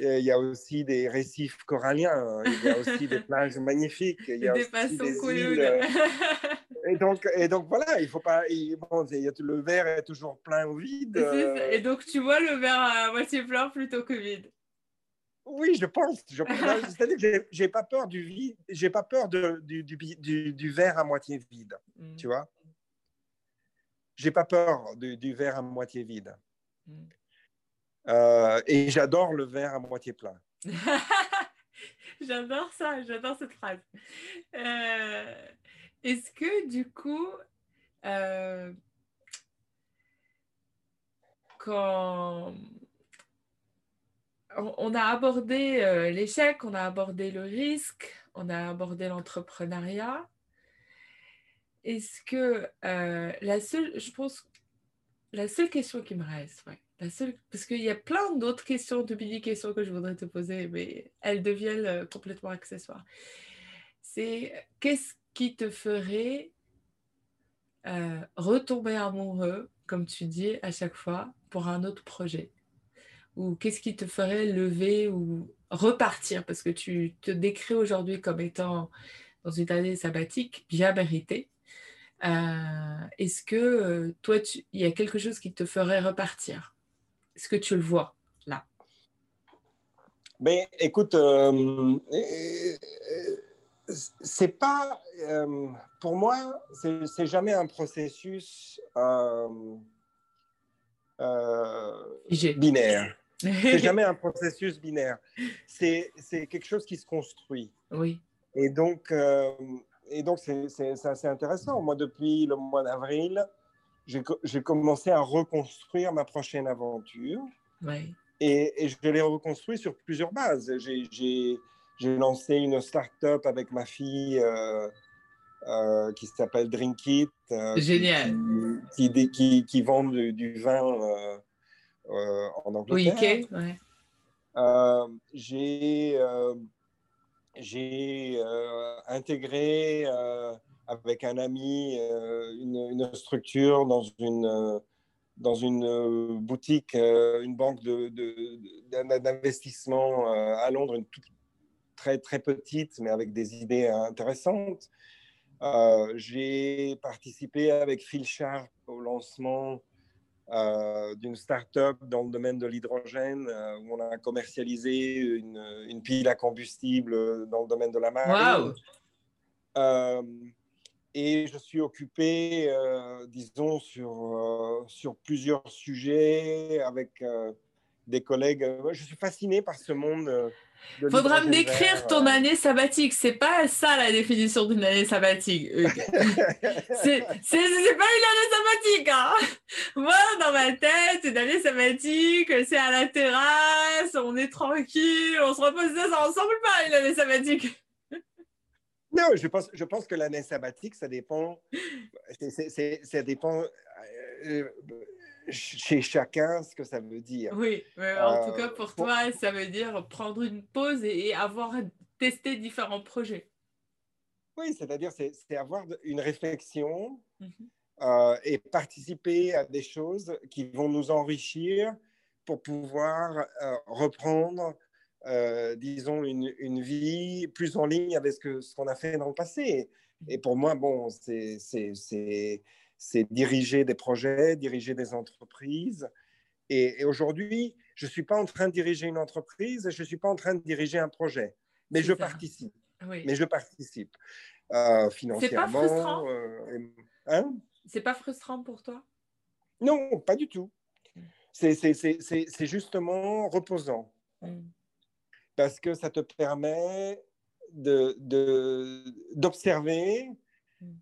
il y a aussi des récifs coralliens, il y a aussi des plages magnifiques, il y a des aussi des îles. et, donc, et donc voilà, il faut pas. bon, le verre est toujours plein ou vide. Et donc tu vois le verre à moitié plein plutôt que vide. Oui, je pense. C'est-à-dire que j'ai pas peur du vide, j'ai pas peur de, du, du, du, verre à moitié vide. Mm. Tu vois J'ai pas peur du, du verre à moitié vide. Mm. Euh, et j'adore le verre à moitié plein. j'adore ça, j'adore cette phrase. Euh, est-ce que du coup, euh, quand on a abordé l'échec, on a abordé le risque, on a abordé l'entrepreneuriat, est-ce que la seule, je pense, la seule question qui me reste, ouais, parce qu'il y a plein d'autres questions, de mini-questions que je voudrais te poser, mais elles deviennent euh, complètement accessoires. C'est qu'est-ce qui te ferait euh, retomber amoureux, comme tu dis à chaque fois, pour un autre projet? Ou qu'est-ce qui te ferait lever ou repartir? Parce que tu te décris aujourd'hui comme étant dans une année sabbatique bien méritée. Euh, est-ce que toi, il y a quelque chose qui te ferait repartir? Est-ce que tu le vois là? Mais ben, écoute, euh, c'est pas euh, pour moi, c'est jamais un processus euh, binaire. C'est jamais un processus binaire. C'est quelque chose qui se construit. Oui. Et donc, et donc c'est assez intéressant. Moi, depuis le mois d'avril, j'ai commencé à reconstruire ma prochaine aventure. Et, je l'ai reconstruit sur plusieurs bases. J'ai lancé une start-up avec ma fille euh, euh, qui s'appelle Drink It. Euh, Génial. Qui, qui, qui, vend du, vin en Angleterre. Oui, ouais. J'ai intégré avec un ami euh, une, structure dans une, euh, dans une euh, boutique, une banque d'investissement à Londres, une très, très petite, mais avec des idées intéressantes. J'ai participé avec Phil Sharp au lancement euh, d'une start-up dans le domaine de l'hydrogène euh, où on a commercialisé une, une, pile à combustible dans le domaine de la marine. Wow. et je suis occupé, disons, sur, sur plusieurs sujets avec des collègues. Je suis fasciné par ce monde Faudra me décrire ton euh. année sabbatique. C'est pas ça la définition d'une année sabbatique. c'est pas une année sabbatique. Hein. Moi, dans ma tête, une année sabbatique, c'est à la terrasse, on est tranquille, on se repose ça ensemble, pas une année sabbatique. Non, je pense, je pense que l'année sabbatique, ça dépend. ça dépend. Euh, chez chacun ce que ça veut dire. Oui, en tout cas pour euh, toi, ça veut dire prendre une pause et avoir testé différents projets. Oui, c'est-à-dire c'est avoir une réflexion mhm. euh, et participer à des choses qui vont nous enrichir pour pouvoir euh, reprendre, disons, une, une, vie plus en ligne avec ce qu'on a fait dans le passé. Et pour moi, bon, c'est c'est diriger des projets, diriger des entreprises. Et, aujourd'hui, je ne suis pas en train de diriger une entreprise, je ne suis pas en train de diriger un projet, mais je participe. Mais je participe euh, financièrement. C'est pas frustrant? euh, hein? C'est pas frustrant pour toi? Non, pas du tout. C'est justement reposant. Hmm. Parce que ça te permet d'observer de,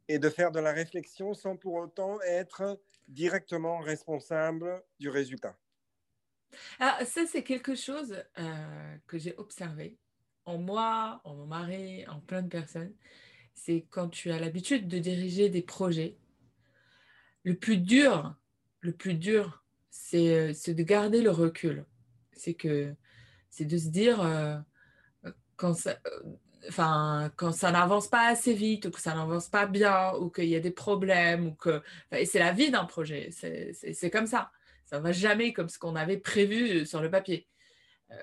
et de faire de la réflexion sans pour autant être directement responsable du résultat. Alors, ça, c'est quelque chose euh, que j'ai observé en moi, en mon mari, en plein de personnes. C'est quand tu as l'habitude de diriger des projets, le plus dur, le plus dur, c'est euh, de garder le recul. C'est que c'est de se dire euh, quand ça, enfin, quand ça n'avance pas assez vite ou que ça n'avance pas bien ou qu'il y a des problèmes ou que et c'est la vie d'un projet, c'est comme ça. Ça ne va jamais comme ce qu'on avait prévu sur le papier. Euh,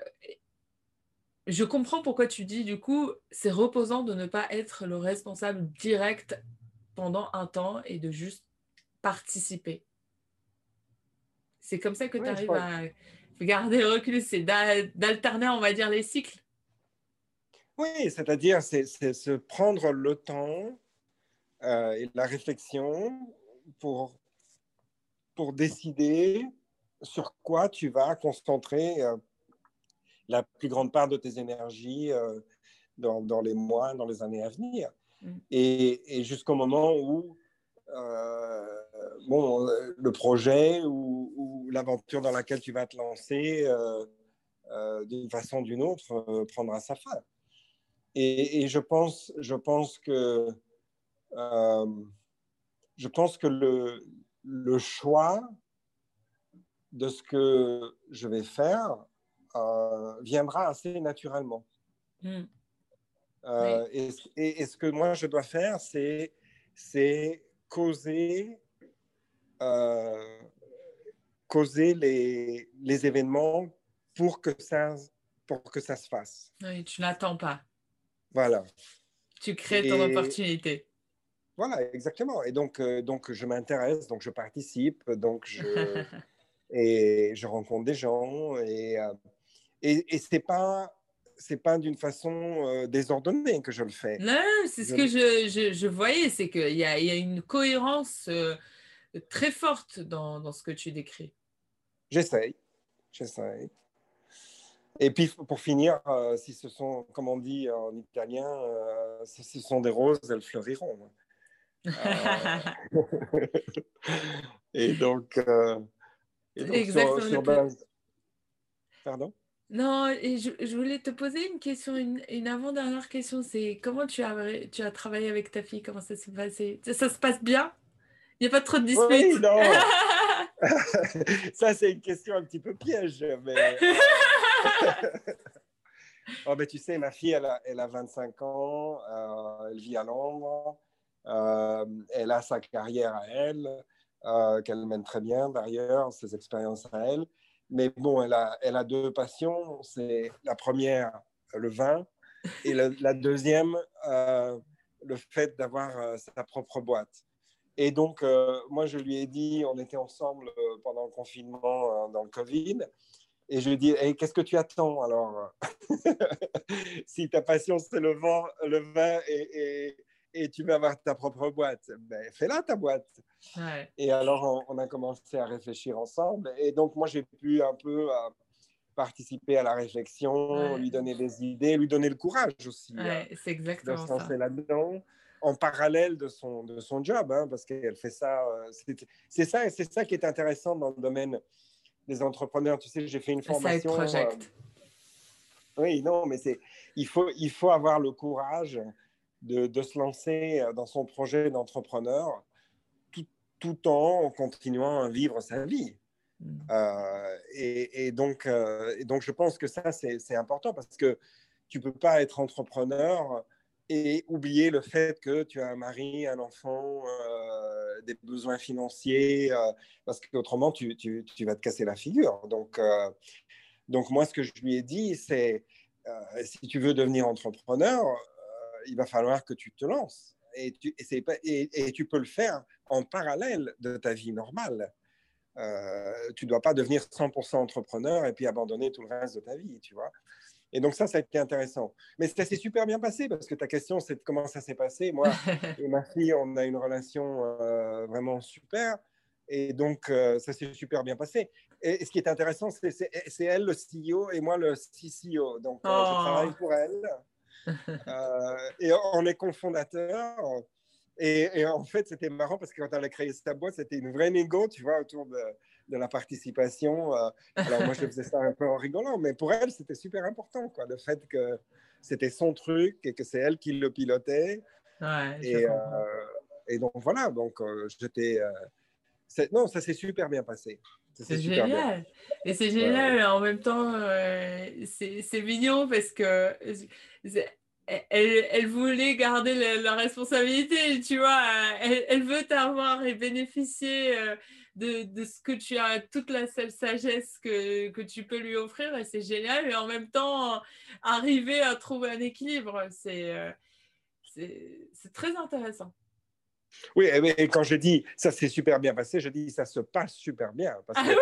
je comprends pourquoi tu dis du coup, c'est reposant de ne pas être le responsable direct pendant un temps et de juste participer. C'est comme ça que tu arrives à garder le recul, c'est d'alterner, on va dire, les cycles. Oui, c'est-à-dire c'est se prendre le temps euh, et la réflexion pour, pour décider sur quoi tu vas concentrer euh, la plus grande part de tes énergies euh, dans, dans, les mois, dans les années à venir. Mm. Et, et jusqu'au moment où bon, le projet ou, ou l'aventure dans laquelle tu vas te lancer d'une façon ou d'une autre prendra sa fin. Et, je, pense, je pense que, euh, je pense que le, le, choix de ce que je vais faire euh, viendra assez naturellement. Hmm. Euh, et, et, ce que moi je dois faire, c'est, c'est causer, causer les, les, événements pour que, ça, pour que ça se fasse. Oui, tu n'attends pas. Voilà. Tu crées ton opportunité. Voilà, exactement. Et donc, euh, donc je m'intéresse, donc je participe, donc je, et je rencontre des gens. Et, euh, et, et c'est pas c'est pas d'une façon euh, désordonnée que je le fais. Non, c'est ce que je, je, je voyais, c'est qu'il y a, y a une cohérence très forte dans, dans, ce que tu décris. J'essaye, j'essaye. Et puis, pour finir, euh, si ce sont, comme on dit en italien, euh, si ce sont des roses, elles fleuriront. Euh, et donc, Exactement. Pardon? Non, et je, je, voulais te poser une question, une, une avant-dernière question. C'est comment tu as, tu as travaillé avec ta fille? Comment ça s'est passé? Ça, ça, se passe bien? Il n'y a pas trop de disputes? oui, non. ça, c'est une question un petit peu piège. Mais, oh, ben, tu sais, ma fille, elle a, elle a 25 ans, euh, elle vit à Londres, euh, elle a sa carrière à elle, euh, qu'elle mène très bien d'ailleurs, ses expériences à elle. Mais bon, elle a, elle a deux passions. C'est la première, le vin, et la, la deuxième, le fait d'avoir sa propre boîte. Et donc, moi, je lui ai dit, on était ensemble pendant le confinement, dans le Covid, et je lui ai dit, qu'est-ce que tu attends alors? Si ta passion, c'est le vin, le vin et, et, tu veux avoir ta propre boîte, ben, fais-la ta boîte. Et alors, on, a commencé à réfléchir ensemble. Et donc, moi, j'ai pu un peu participer à la réflexion, lui donner des idées, lui donner le courage aussi. Hein, c'est exactement de lancer là-dedans en parallèle de son, de son job, hein, parce qu'elle fait ça. Euh, c'est ça, c'est ça qui est intéressant dans le domaine des entrepreneurs. Tu sais, j'ai fait une formation. Project. Euh, oui, non, mais c'est il faut il faut avoir le courage de, de se lancer dans son projet d'entrepreneur tout, tout en continuant à vivre sa vie. Mm. Euh, et, donc, euh, et donc, je pense que ça, c'est important parce que tu peux pas être entrepreneur et oublier le fait que tu as un mari, un enfant, euh, des besoins financiers, parce qu'autrement, tu, vas te casser la figure. Donc, donc moi, ce que je lui ai dit, c'est si tu veux devenir entrepreneur, il va falloir que tu te lances. Et tu, et, tu peux le faire en parallèle de ta vie normale. Euh, tu ne dois pas devenir 100% entrepreneur et puis abandonner tout le reste de ta vie, tu vois. Et donc ça, ça a été intéressant. Mais ça s'est super bien passé parce que ta question, c'est comment ça s'est passé. Moi et ma fille, on a une relation euh, vraiment super. Et donc, euh, ça s'est super bien passé. Et, ce qui est intéressant, c'est elle le CEO et moi le CCO. Donc, je oh. travaille pour elle. et on est cofondateurs. Et, en fait, c'était marrant parce que quand elle a créé sa boîte, c'était une vraie négo, tu vois, autour de, de la participation. Euh. alors moi, je faisais ça un peu en rigolant, mais pour elle, c'était super important, quoi, le fait que c'était son truc et que c'est elle qui le pilotait. Ouais, et, euh, et, donc voilà, donc euh, j'étais... non, ça s'est super bien passé. C'est génial. Et c'est génial, en même temps, c'est mignon parce que elle, voulait garder la, responsabilité, tu vois. Elle, veut t'avoir et bénéficier de, ce que tu as, toute la sagesse que, tu peux lui offrir, et c'est génial. Et en même temps, arriver à trouver un équilibre, c'est euh, très intéressant. Oui, et quand je dis ça s'est super bien passé, je dis ça se passe super bien. ah oui,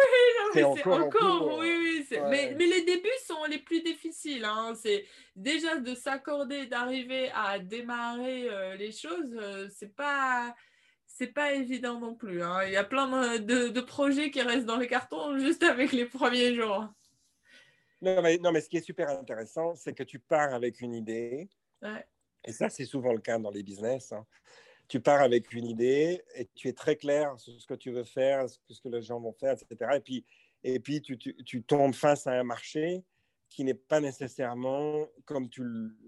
c'est encore, oui, oui. Mais, mais, les débuts sont les plus difficiles. Hein. C'est déjà de s'accorder, d'arriver à démarrer euh, les choses, euh, c'est pas c'est pas évident non plus. Hein. Il y a plein de, de, projets qui restent dans les cartons juste avec les premiers jours. Non, mais, non, mais ce qui est super intéressant, c'est que tu pars avec une idée. Et ça, c'est souvent le cas dans les business. Hein tu pars avec une idée et tu es très clair sur ce que tu veux faire, ce que les gens vont faire, etc. Et puis, et puis tu, tu, tombes face à un marché qui n'est pas nécessairement comme tu,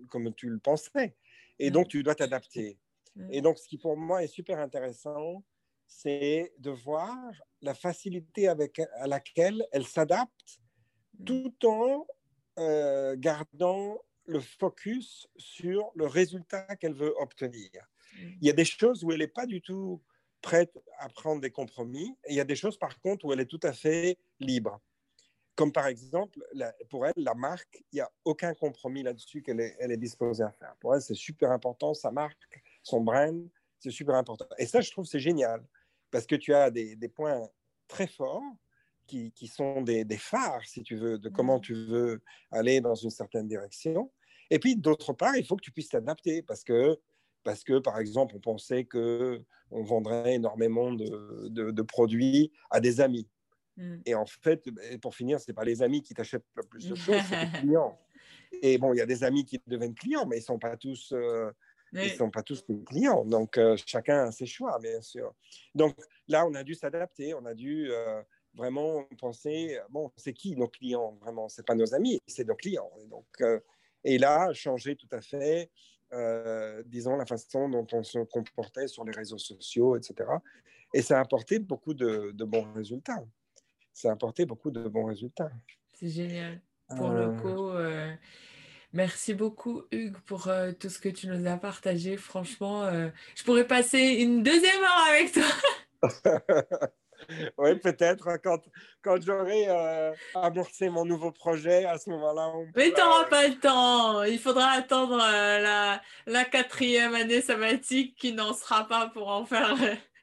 comme tu le pensais. Et donc, tu dois t'adapter. Et donc, ce qui pour moi est super intéressant, c'est de voir la facilité avec, à laquelle elle s'adapte tout en euh, gardant le focus sur le résultat qu'elle veut obtenir. Il y a des choses où elle n'est pas du tout prête à prendre des compromis. Et il y a des choses, par contre, où elle est tout à fait libre. Comme par exemple, pour elle, la marque, il n'y a aucun compromis là-dessus qu'elle est, elle est disposée à faire. Pour elle, c'est super important, sa marque, son brand, c'est super important. Et ça, je trouve, c'est génial, parce que tu as des, des points très forts qui, qui sont des, des, phares, si tu veux, de comment tu veux aller dans une certaine direction. Et puis, d'autre part, il faut que tu puisses t'adapter, parce que parce que, par exemple, on pensait qu'on vendrait énormément de, de, produits à des amis. Hmm. Et en fait, pour finir, ce n'est pas les amis qui t'achètent le plus de choses, c'est les clients. Et bon, il y a des amis qui deviennent clients, mais ils ne sont pas tous... Euh, ils sont pas tous clients, donc euh, chacun a ses choix, bien sûr. Donc là, on a dû s'adapter, on a dû euh, vraiment penser, bon, c'est qui nos clients vraiment? C'est pas nos amis, c'est nos clients. Et donc, et là, changer tout à fait euh, disons, la façon dont on se comportait sur les réseaux sociaux, etc. Et ça a apporté beaucoup de, bons résultats. Ça a apporté beaucoup de bons résultats. C'est génial. Pour le euh. coup, euh, merci beaucoup, Hugues, pour tout ce que tu nous as partagé. Franchement, je pourrais passer une deuxième heure avec toi. oui, peut-être quand, quand j'aurai euh, amorcé mon nouveau projet, à ce moment-là. Mais tu n'auras pas le temps. Il faudra attendre euh, la, la, quatrième année sabbatique qui n'en sera pas pour en faire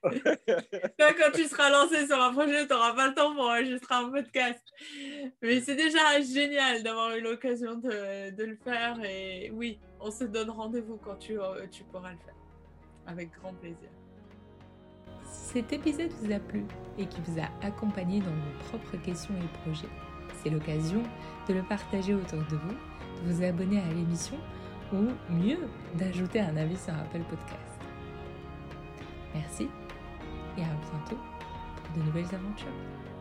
quand tu seras lancé sur un projet, tu n'auras pas le temps pour enregistrer un podcast. Mais c'est déjà génial d'avoir eu l'occasion de, le faire. Et oui, on se donne rendez-vous quand tu, pourras le faire. Avec grand plaisir. Si cet épisode vous a plu et qui vous a accompagné dans vos propres questions et projets, c'est l'occasion de le partager autour de vous, de vous abonner à l'émission ou mieux, d'ajouter un avis sur Apple Podcast. Merci et à bientôt pour de nouvelles aventures.